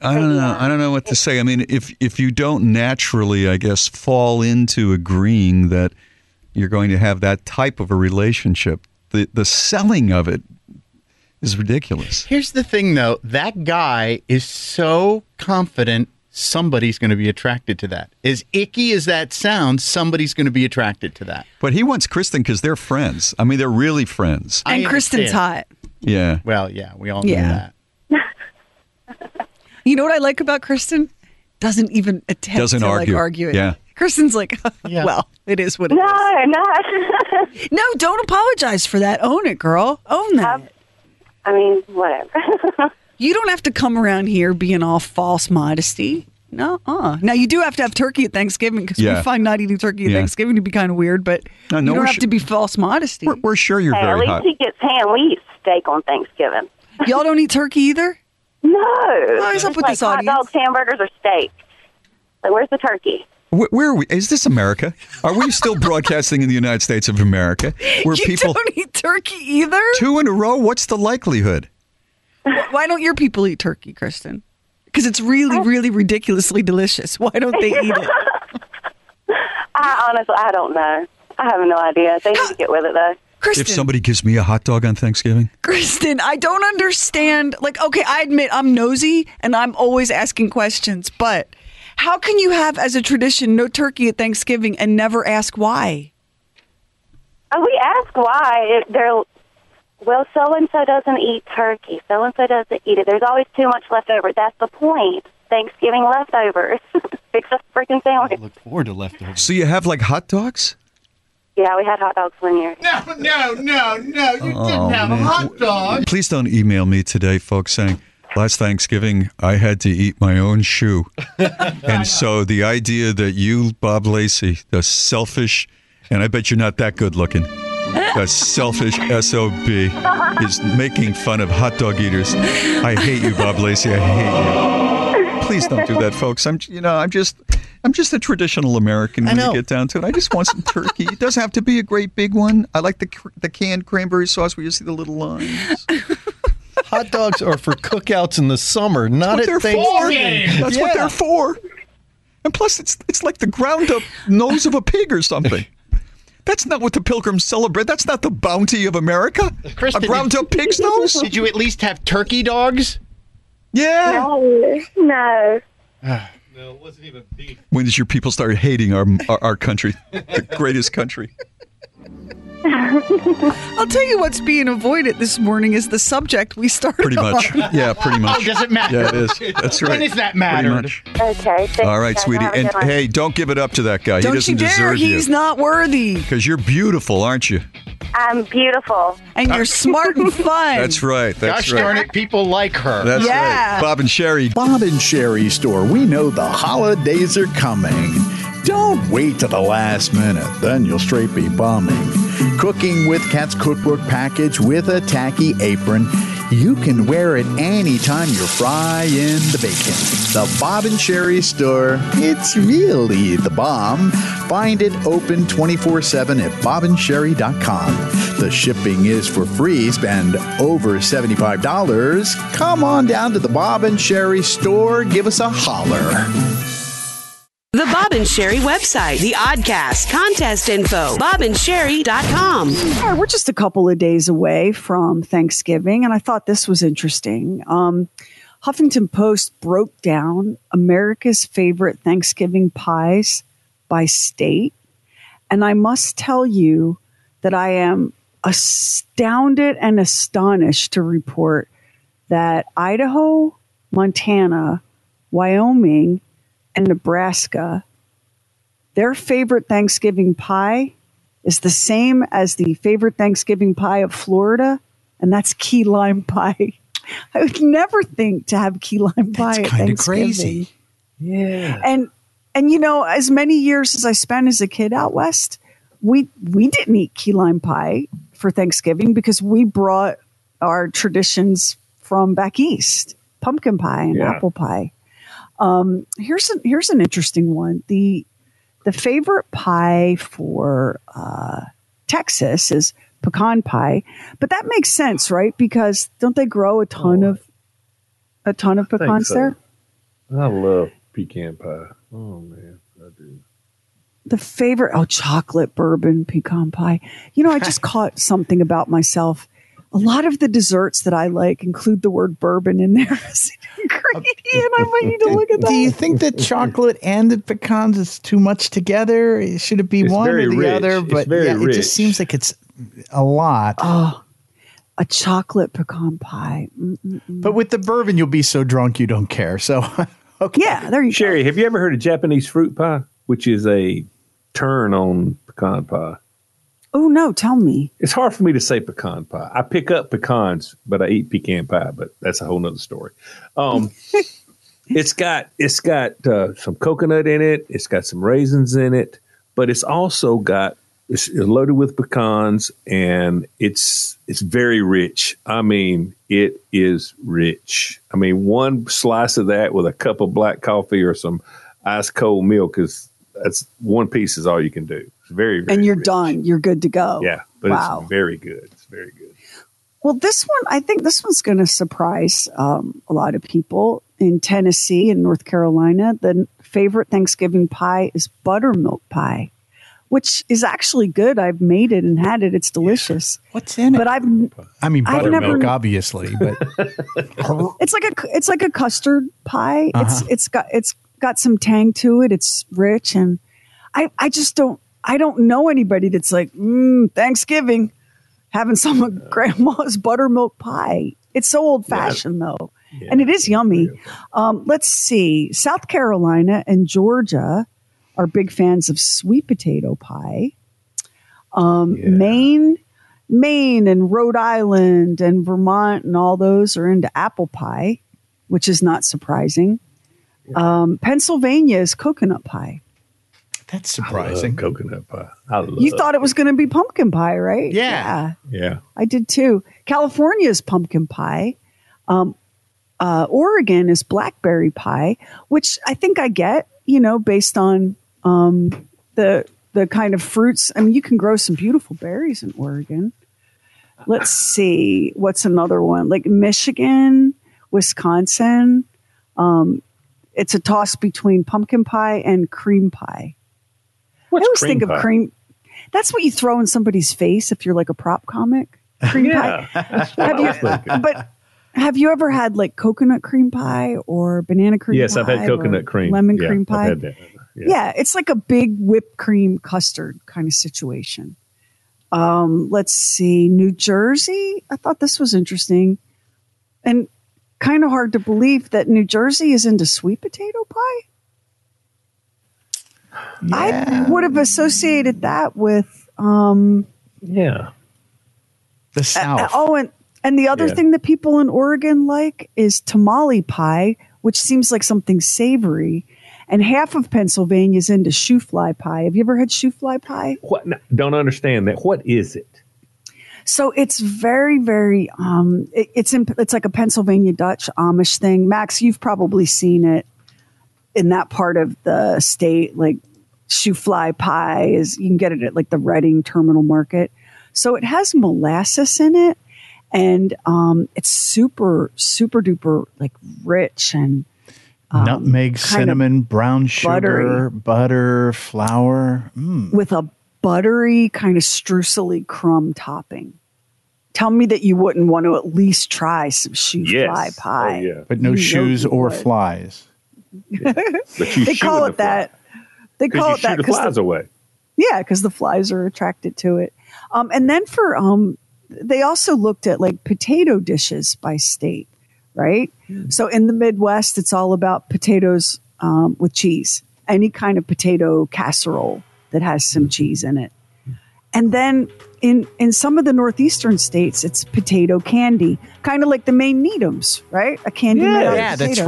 Speaker 4: I don't know. I don't know what to say. I mean, if if you don't naturally, I guess, fall into agreeing that you're going to have that type of a relationship, the the selling of it is ridiculous.
Speaker 7: Here's the thing, though. That guy is so confident somebody's going to be attracted to that. As icky as that sounds, somebody's going to be attracted to that.
Speaker 4: But he wants Kristen because they're friends. I mean, they're really friends.
Speaker 7: I
Speaker 8: And Kristen's hot.
Speaker 4: Yeah.
Speaker 7: Well, yeah, we all know
Speaker 8: Yeah.
Speaker 7: that.
Speaker 8: You know what I like about Kristen? Doesn't even attempt
Speaker 4: Doesn't
Speaker 8: to
Speaker 4: argue.
Speaker 8: like argue it.
Speaker 4: Yeah.
Speaker 8: Kristen's like, well, it is what it is.
Speaker 26: No, no.
Speaker 8: no, don't apologize for that. Own it, girl. Own that.
Speaker 26: Um, I mean, whatever.
Speaker 8: you don't have to come around here being all false modesty. No, uh. Now you do have to have turkey at Thanksgiving because
Speaker 4: Yeah.
Speaker 8: we find not eating turkey at
Speaker 4: Yeah.
Speaker 8: Thanksgiving to be kind of weird. But
Speaker 4: No, no,
Speaker 8: you don't have
Speaker 4: su-
Speaker 8: to be false modesty.
Speaker 4: We're, we're sure you're
Speaker 26: hey, at
Speaker 4: very
Speaker 26: least
Speaker 4: hot.
Speaker 26: he gets ham. We eat steak on Thanksgiving.
Speaker 8: Y'all don't eat turkey either.
Speaker 26: No.
Speaker 8: What is up
Speaker 26: It's
Speaker 8: with
Speaker 26: like
Speaker 8: this
Speaker 26: hot
Speaker 8: audience?
Speaker 26: dogs, hamburgers, or steak. Like, where's the turkey?
Speaker 4: Where, where are we? Is this America? Are we still broadcasting in the United States of America, where
Speaker 8: you
Speaker 4: people
Speaker 8: don't eat turkey either.
Speaker 4: two in a row? What's the likelihood?
Speaker 8: Why don't your people eat turkey, Kristen? Because it's really, oh. really ridiculously delicious. Why don't they eat it?
Speaker 26: I honestly, I don't know. I have no idea. They need to get with it though.
Speaker 8: Kristen,
Speaker 4: If somebody gives me a hot dog on Thanksgiving,
Speaker 8: Kristen, I don't understand. Like, okay, I admit I'm nosy and I'm always asking questions, but how can you have as a tradition no turkey at Thanksgiving and never ask why?
Speaker 26: And we ask why it, they're well, so and so doesn't eat turkey. So and so doesn't eat it. There's always too much left over. That's the point. Thanksgiving leftovers. Fix a freaking sandwich.
Speaker 7: Look forward to leftovers.
Speaker 4: so you have like hot dogs?
Speaker 26: Yeah, we had hot dogs one year.
Speaker 7: No, no, no, no. You
Speaker 4: Oh,
Speaker 7: didn't have a
Speaker 4: man.
Speaker 7: hot dog.
Speaker 4: Please don't email me today, folks, saying last Thanksgiving I had to eat my own shoe, and so the idea that you, Bob Lacey, the selfish, and I bet you're not that good looking. The selfish SOB is making fun of hot dog eaters. I hate you, Bob Lacey. I hate you. Please don't do that, folks. I'm, you know, I'm just, I'm just a traditional American when you
Speaker 7: know.
Speaker 4: get down to it. I just want some turkey. It doesn't have to be a great big one. I like the the canned cranberry sauce where you see the little lines.
Speaker 28: Hot dogs are for cookouts in the summer, not at
Speaker 4: what they're for.
Speaker 28: Thanksgiving.
Speaker 4: That's what they're for. And plus, it's it's like the ground up nose of a pig or something. That's not what the pilgrims celebrate. That's not the bounty of America.
Speaker 7: Kristen,
Speaker 4: a ground up pig's nose.
Speaker 7: Did you at least have turkey dogs?
Speaker 4: Yeah.
Speaker 26: No, no.
Speaker 28: No, it wasn't even beef.
Speaker 4: When did your people start hating our our, our country, the greatest country?
Speaker 8: I'll tell you what's being avoided this morning is the subject we started
Speaker 4: Pretty much.
Speaker 8: on.
Speaker 4: Yeah, pretty much.
Speaker 7: Oh, does it matter?
Speaker 4: Yeah, it is. That's right.
Speaker 7: When does that
Speaker 4: Pretty
Speaker 7: matter?
Speaker 4: much.
Speaker 26: Okay. thanks,
Speaker 4: All right,
Speaker 26: guys.
Speaker 4: sweetie.
Speaker 26: Have a
Speaker 4: And
Speaker 26: good one.
Speaker 4: hey, don't give it up to that guy.
Speaker 8: Don't
Speaker 4: he doesn't
Speaker 8: you dare.
Speaker 4: deserve
Speaker 8: He's
Speaker 4: you.
Speaker 8: not worthy.
Speaker 4: Because you're beautiful, aren't you?
Speaker 26: I'm beautiful.
Speaker 8: And you're smart and fun.
Speaker 4: That's right. That's
Speaker 7: Gosh
Speaker 4: right.
Speaker 7: darn it, people like her.
Speaker 4: That's
Speaker 8: Yeah.
Speaker 4: right. Bob and Sheri.
Speaker 29: Bob and Sheri store. We know the holidays are coming. Don't wait to the last minute, then you'll straight be bumming. Cooking with Cat's cookbook package with a tacky apron.
Speaker 15: You can wear it anytime you're frying the bacon. The Bob and Sheri store, it's really the bomb. Find it open 24 7 at bobandsheri.com. The shipping is for free. Spend over $75. Come on down to the Bob and Sheri store. Give us a holler.
Speaker 12: The Bob and Sheri website, the Oddcast, contest info, bobandsheri.com.
Speaker 8: All right, we're just a couple of days away from Thanksgiving, and I thought this was interesting. Um, Huffington Post broke down America's favorite Thanksgiving pies by state. And I must tell you that I am astounded and astonished to report that Idaho, Montana, Wyoming, and Nebraska, their favorite Thanksgiving pie is the same as the favorite Thanksgiving pie of Florida, and that's key lime pie. I would never think to have key lime pie.
Speaker 30: That's kinda crazy.
Speaker 11: Yeah.
Speaker 8: And and you know, as many years as I spent as a kid out west, we we didn't eat key lime pie for Thanksgiving because we brought our traditions from back east, pumpkin pie and
Speaker 11: Yeah.
Speaker 8: apple pie. Um, here's an here's an interesting one. The the favorite pie for uh, Texas is pecan pie, but that makes sense, right? Because don't they grow a ton of a ton of pecans
Speaker 11: so.
Speaker 8: there?
Speaker 11: I love pecan pie. Oh man, I do.
Speaker 8: the favorite oh chocolate bourbon pecan pie you know i just caught something about myself a lot of the desserts that i like include the word bourbon in there as an ingredient i might need to look at that
Speaker 7: Do you think that chocolate and the pecans is too much together? Should it be
Speaker 11: It's
Speaker 7: one or the
Speaker 11: rich.
Speaker 7: other?
Speaker 11: It's
Speaker 7: But
Speaker 11: very
Speaker 7: yeah, it just seems like it's a lot.
Speaker 8: oh a chocolate pecan pie Mm-mm-mm.
Speaker 7: But with the bourbon, you'll be so drunk you don't care. So okay.
Speaker 8: yeah there you
Speaker 11: go. Sheri, have you ever heard of Japanese fruit pie, which is a turn on pecan pie?
Speaker 8: Oh no tell me
Speaker 11: It's hard for me to say pecan pie. I pick up pecans, but I eat pecan pie. But that's a whole nother story. Um, it's got it's got uh, some coconut in it. It's got some raisins in it, but it's also got it's loaded with pecans, and it's it's very rich. I mean, it is rich. I mean, one slice of that with a cup of black coffee or some ice cold milk is that's one piece is all you can do. It's very, very
Speaker 8: and you're
Speaker 11: rich.
Speaker 8: done you're good to go
Speaker 11: Yeah, but
Speaker 8: wow
Speaker 11: it's very good. It's very good.
Speaker 8: Well, this one, I think this one's going to surprise um, a lot of people in Tennessee and North Carolina. The favorite Thanksgiving pie is buttermilk pie, which is actually good. I've made it and had it. It's delicious.
Speaker 7: What's in it?
Speaker 8: But I've
Speaker 7: I mean,
Speaker 8: I've
Speaker 7: buttermilk,
Speaker 8: never-
Speaker 7: obviously, but
Speaker 8: it's like a it's like a custard pie. It's
Speaker 7: Uh-huh.
Speaker 8: it's got it's got some tang to it. It's rich and I I just don't I don't know anybody that's like mm, Thanksgiving having some of grandma's buttermilk pie. It's so old fashioned though, and it is yummy. Um, let's see, South Carolina and Georgia are big fans of sweet potato pie. Um, Maine, Maine and Rhode Island and Vermont and all those are into apple pie, which is not surprising. Um, Pennsylvania is coconut pie.
Speaker 7: That's
Speaker 11: surprising. coconut pie. I love.
Speaker 8: You thought it was going to be pumpkin pie, right?
Speaker 7: Yeah.
Speaker 11: Yeah.
Speaker 8: I did too. California is pumpkin pie. Um, uh, Oregon is blackberry pie, which I think I get, you know, based on um, the the kind of fruits. I mean, you can grow some beautiful berries in Oregon. Let's see, what's another one? Like Michigan, Wisconsin. Um, it's a toss between pumpkin pie and cream pie.
Speaker 11: What's
Speaker 8: I always think of cream. That's what you throw in somebody's face if you're like a prop comic. Cream
Speaker 11: Yeah,
Speaker 8: pie. Have you, but have you ever had like coconut cream pie or banana cream pie?
Speaker 11: yes,
Speaker 8: pie?
Speaker 11: I've had coconut cream,
Speaker 8: lemon
Speaker 11: Yeah,
Speaker 8: cream
Speaker 11: I've
Speaker 8: pie.
Speaker 11: had that.
Speaker 8: Yeah. it's like a big whipped cream custard kind of situation. Um, let's see, New Jersey. I thought this was interesting and kind of hard to believe that New Jersey is into sweet potato pie. I would have associated that with um,
Speaker 11: Yeah.
Speaker 7: the
Speaker 8: uh,
Speaker 7: South.
Speaker 8: oh, and and the other
Speaker 11: Yeah.
Speaker 8: thing that people in Oregon like is tamale pie, which seems like something savory. And half of Pennsylvania is into shoe fly pie. Have you ever had shoe fly pie?
Speaker 11: What? no, Don't understand that. What is it?
Speaker 8: So it's very, very. Um, it, it's in, it's like a Pennsylvania Dutch Amish thing. Max, you've probably seen it in that part of the state. Like shoe fly pie is you can get it at like the Reading Terminal Market. So it has molasses in it, and um, it's super, super duper like rich and um,
Speaker 7: Nutmeg, cinnamon, brown sugar,
Speaker 8: buttery.
Speaker 7: butter, flour. Mm.
Speaker 8: with a buttery kind of streusely crumb topping. Tell me that you wouldn't want to at least try some shoe
Speaker 4: Yes.
Speaker 8: fly pie.
Speaker 4: Oh, yeah.
Speaker 7: But no
Speaker 8: You
Speaker 7: shoes or
Speaker 8: would.
Speaker 7: flies.
Speaker 4: But you
Speaker 8: they
Speaker 4: shooing
Speaker 8: call
Speaker 4: the
Speaker 8: it that. They call
Speaker 4: you
Speaker 8: it that
Speaker 4: shoot the
Speaker 8: 'cause
Speaker 4: flies away.
Speaker 8: Yeah, because the flies are attracted to it. Um, and then for um, they also looked at like potato dishes by state, right? So in the Midwest, it's all about potatoes um, with cheese, any kind of potato casserole that has some cheese in it. And then in in some of the northeastern states, it's potato candy, kind of like the Maine Needhams, right? A candy made out of potatoes.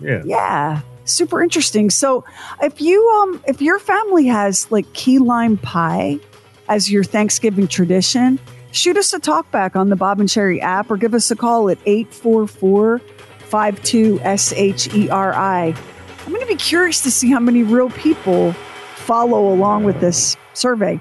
Speaker 4: Yeah.
Speaker 8: Yeah, super interesting. So, if you um if your family has like key lime pie as your Thanksgiving tradition, shoot us a talk back on the Bob and Sheri app or give us a call at 844-52-SHERI. E I'm going to be curious to see how many real people follow along with this survey.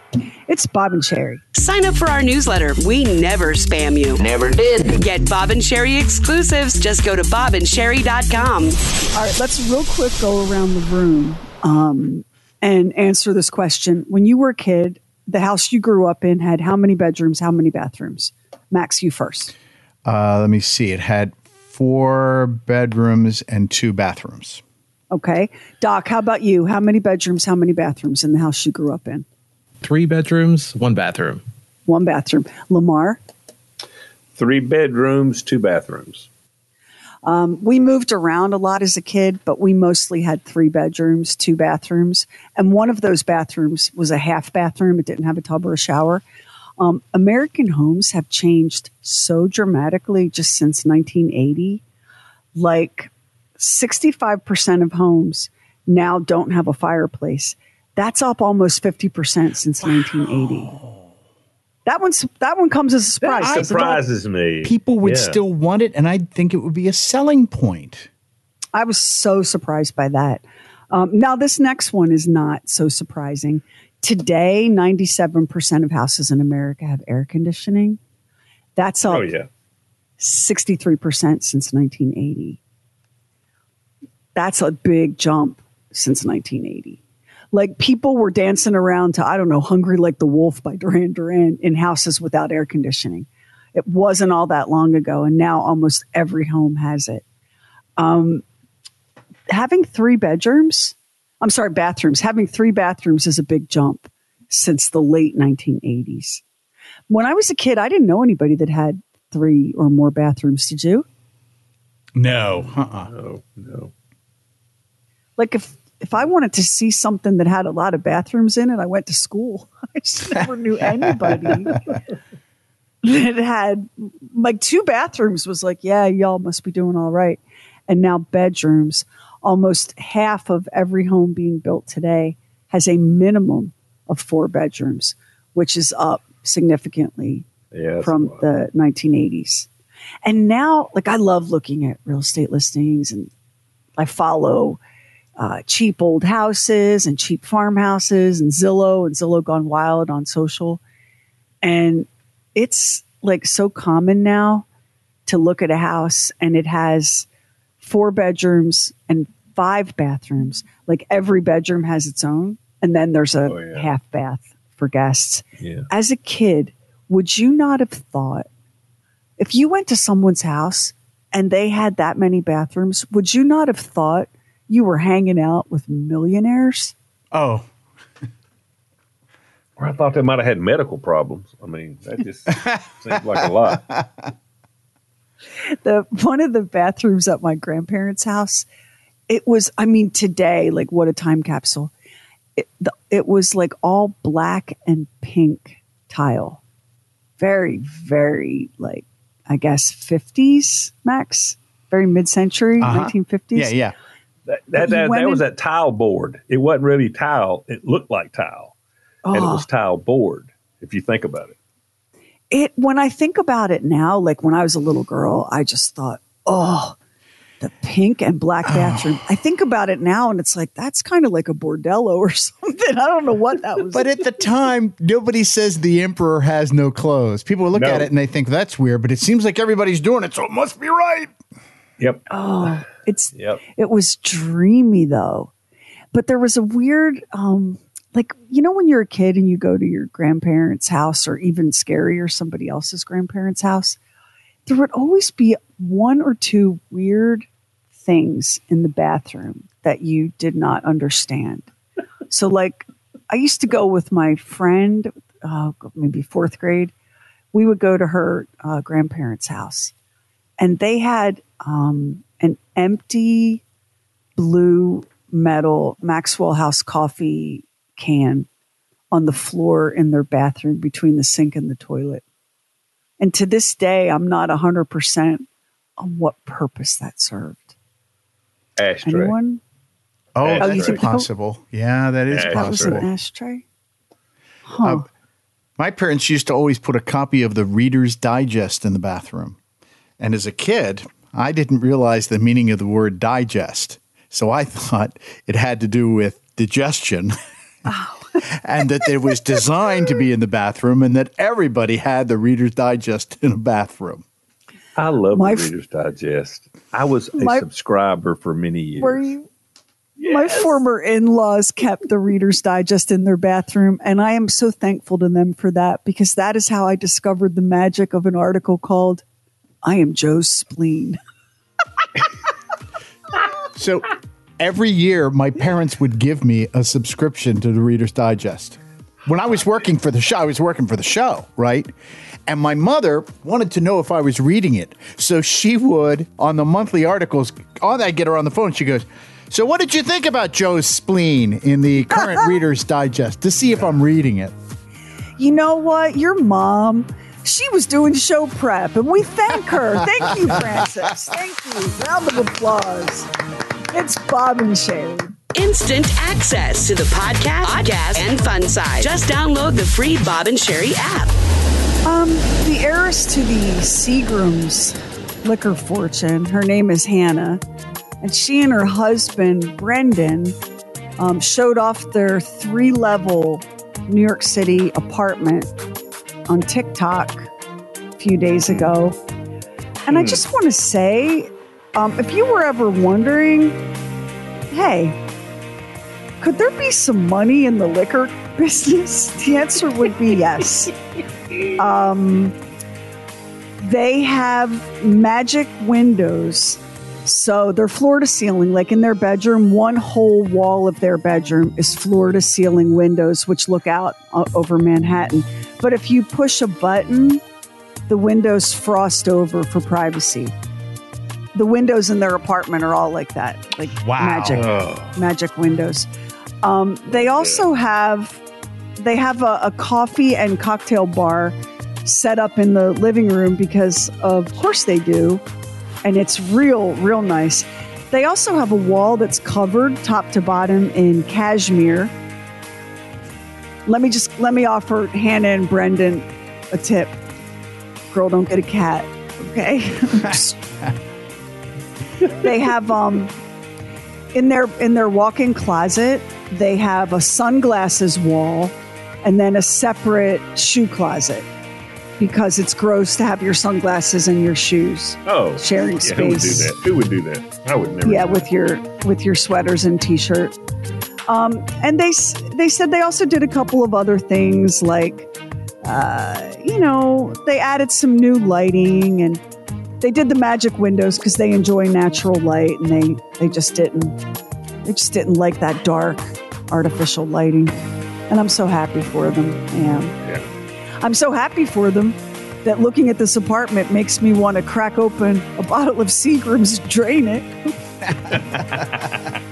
Speaker 8: It's Bob and Sheri.
Speaker 12: Sign up for our newsletter. We never spam you. Never did. Get Bob and Sheri exclusives. Just go to bobandsheri.com.
Speaker 8: All right, let's real quick go around the room um, and answer this question. When you were a kid, the house you grew up in had how many bedrooms, how many bathrooms? Max, you first.
Speaker 7: Uh, let me see. It had four bedrooms and two bathrooms.
Speaker 8: Okay. Doc, how about you? How many bedrooms, how many bathrooms in the house you grew up in?
Speaker 22: Three bedrooms, one bathroom.
Speaker 8: One bathroom. Lamar?
Speaker 11: Three bedrooms, two bathrooms.
Speaker 8: Um, we moved around a lot as a kid, but we mostly had three bedrooms, two bathrooms, and one of those bathrooms was a half bathroom. It didn't have a tub or a shower. Um, American homes have changed so dramatically just since 1980. Like 65% of homes now don't have a fireplace. That's up almost 50% since 1980. That one's that one comes as a surprise.
Speaker 4: That surprises me.
Speaker 7: People would
Speaker 4: Yeah.
Speaker 7: still want it, and I think it would be a selling point.
Speaker 8: I was so surprised by that. Um, now, this next one is not so surprising. Today, 97% of houses in America have air conditioning. That's up
Speaker 4: Oh yeah.
Speaker 8: 63% since 1980. That's a big jump since 1980. Like people were dancing around to, I don't know, Hungry Like the Wolf by Duran Duran in houses without air conditioning. It wasn't all that long ago, and now almost every home has it. Um, having three bedrooms, I'm sorry, bathrooms, having three bathrooms is a big jump since the late 1980s. When I was a kid, I didn't know anybody that had three or more bathrooms. Did you?
Speaker 7: No. Uh-uh.
Speaker 4: No, no.
Speaker 8: Like if if I wanted to see something that had a lot of bathrooms in it, I went to school. I just never knew anybody that had like two bathrooms was like, yeah, y'all must be doing all right. And now bedrooms, almost half of every home being built today has a minimum of four bedrooms, which is up significantly
Speaker 4: Yeah.
Speaker 8: from the 1980s. And now, like, I love looking at real estate listings and I follow uh, cheap old houses and cheap farmhouses and Zillow and Zillow Gone Wild on social. And it's like so common now to look at a house and it has four bedrooms and five bathrooms. Like every bedroom has its own. And then there's a
Speaker 4: Oh, yeah.
Speaker 8: half bath for guests.
Speaker 11: Yeah.
Speaker 8: As a kid, would you not have thought if you went to someone's house and they had that many bathrooms, would you not have thought you were hanging out with millionaires?
Speaker 7: Oh,
Speaker 11: Or I thought they might have had medical problems. I mean, that just seems like a lot.
Speaker 8: the one of the bathrooms at my grandparents' house, it was I mean today like what a time capsule. It, the, it was like all black and pink tile. Very very like I guess 50s max, very mid-century,
Speaker 7: Uh-huh.
Speaker 8: 1950s.
Speaker 7: yeah, yeah.
Speaker 11: That, that, that, that was that tile board. It wasn't really tile. It looked like tile. And it
Speaker 8: Oh.
Speaker 11: was ah. tile board, if you think about it.
Speaker 8: it when I think about it now, like when I was a little girl, I just thought, oh, the pink and black bathroom. I think about it now and it's like that's kind of like a bordello or something. I don't know what that was.
Speaker 7: But at the time, nobody says the emperor has no clothes. People look
Speaker 8: No.
Speaker 7: at it and they think that's weird, but it seems like everybody's doing it, so it must be right.
Speaker 11: Yep.
Speaker 8: Oh, it's
Speaker 11: Yep.
Speaker 8: it was dreamy though. But there was a weird um like you know when you're a kid and you go to your grandparents' house or even scarier somebody else's grandparents' house, there would always be one or two weird things in the bathroom that you did not understand. So like I used to go with my friend uh, maybe 4th grade. We would go to her uh, grandparents' house and they had um, an empty blue metal Maxwell House coffee can on the floor in their bathroom between the sink and the toilet. And to this day, I'm not 100% on what purpose that served.
Speaker 11: Ashtray.
Speaker 8: Anyone?
Speaker 7: Oh,
Speaker 8: Oh, you
Speaker 7: that's
Speaker 8: think-
Speaker 7: possible. Yeah, that is
Speaker 8: That was an
Speaker 7: possible.
Speaker 8: ashtray? Huh.
Speaker 7: Um, my parents used to always put a copy of the Reader's Digest in the bathroom. And as a kid, I didn't realize the meaning of the word digest. So I thought it had to do with digestion. and that it was designed to be in the bathroom and that everybody had the Reader's Digest in a bathroom.
Speaker 11: I love
Speaker 8: My
Speaker 11: the Reader's Digest. I was a
Speaker 8: My-
Speaker 11: subscriber for many years.
Speaker 8: Were you? Yes. My former in laws kept the Reader's Digest in their bathroom, and I am so thankful to them for that because that is how I discovered the magic of an article called I Am Joe's Spleen.
Speaker 7: So every year, my parents would give me a subscription to the Reader's Digest. When I was working for the show, I was working for the show, right? And my mother wanted to know if I was reading it. So she would, on the monthly articles, on that, get her on the phone. She goes, So what did you think about Joe's spleen in the current Reader's Digest to see if I'm reading it?
Speaker 8: You know what? Your mom, she was doing show prep, and we thank her. Thank you, Frances. Thank you. Round of applause. It's Bob and Sheri.
Speaker 12: Instant access to the podcast, podcast, and fun side. Just download the free Bob and Sheri app.
Speaker 8: Um, the heiress to the Seagram's liquor fortune, her name is Hannah, and she and her husband, Brendan, um, showed off their three level New York City apartment on TikTok a few days ago. And I just want to say um, if you were ever wondering, hey, could there be some money in the liquor business? The answer would be yes. Um, they have magic windows. So they're floor to ceiling, like in their bedroom, one whole wall of their bedroom is floor to ceiling windows, which look out uh, over Manhattan. But if you push a button, the windows frost over for privacy. The windows in their apartment are all like that, like
Speaker 30: Wow.
Speaker 8: magic,
Speaker 30: Oh.
Speaker 8: magic windows. Um, they also have they have a, a coffee and cocktail bar set up in the living room because of course they do and it's real real nice they also have a wall that's covered top to bottom in cashmere let me just let me offer hannah and brendan a tip girl don't get a cat okay they have um in their in their walk-in closet they have a sunglasses wall and then a separate shoe closet because it's gross to have your sunglasses and your shoes
Speaker 11: Oh,
Speaker 8: sharing
Speaker 11: yeah, Who would do
Speaker 8: space.
Speaker 11: that? Who would do that? I would never.
Speaker 8: yeah with your with your sweaters and t-shirt um, and they they said they also did a couple of other things like uh, you know they added some new lighting and they did the magic windows because they enjoy natural light and they they just didn't they just didn't like that dark artificial lighting. And i'm so happy for them i am i'm so happy for them that looking at this apartment makes me want to crack open a bottle of seagram's drain it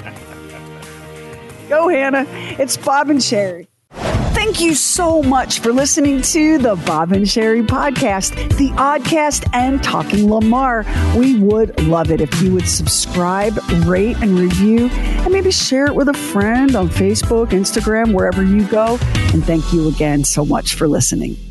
Speaker 8: go hannah it's bob and sheri Thank you so much for listening to the Bob and Sheri podcast, the Oddcast, and Talking Lamar. We would love it if you would subscribe, rate, and review, and maybe share it with a friend on Facebook, Instagram, wherever you go. And thank you again so much for listening.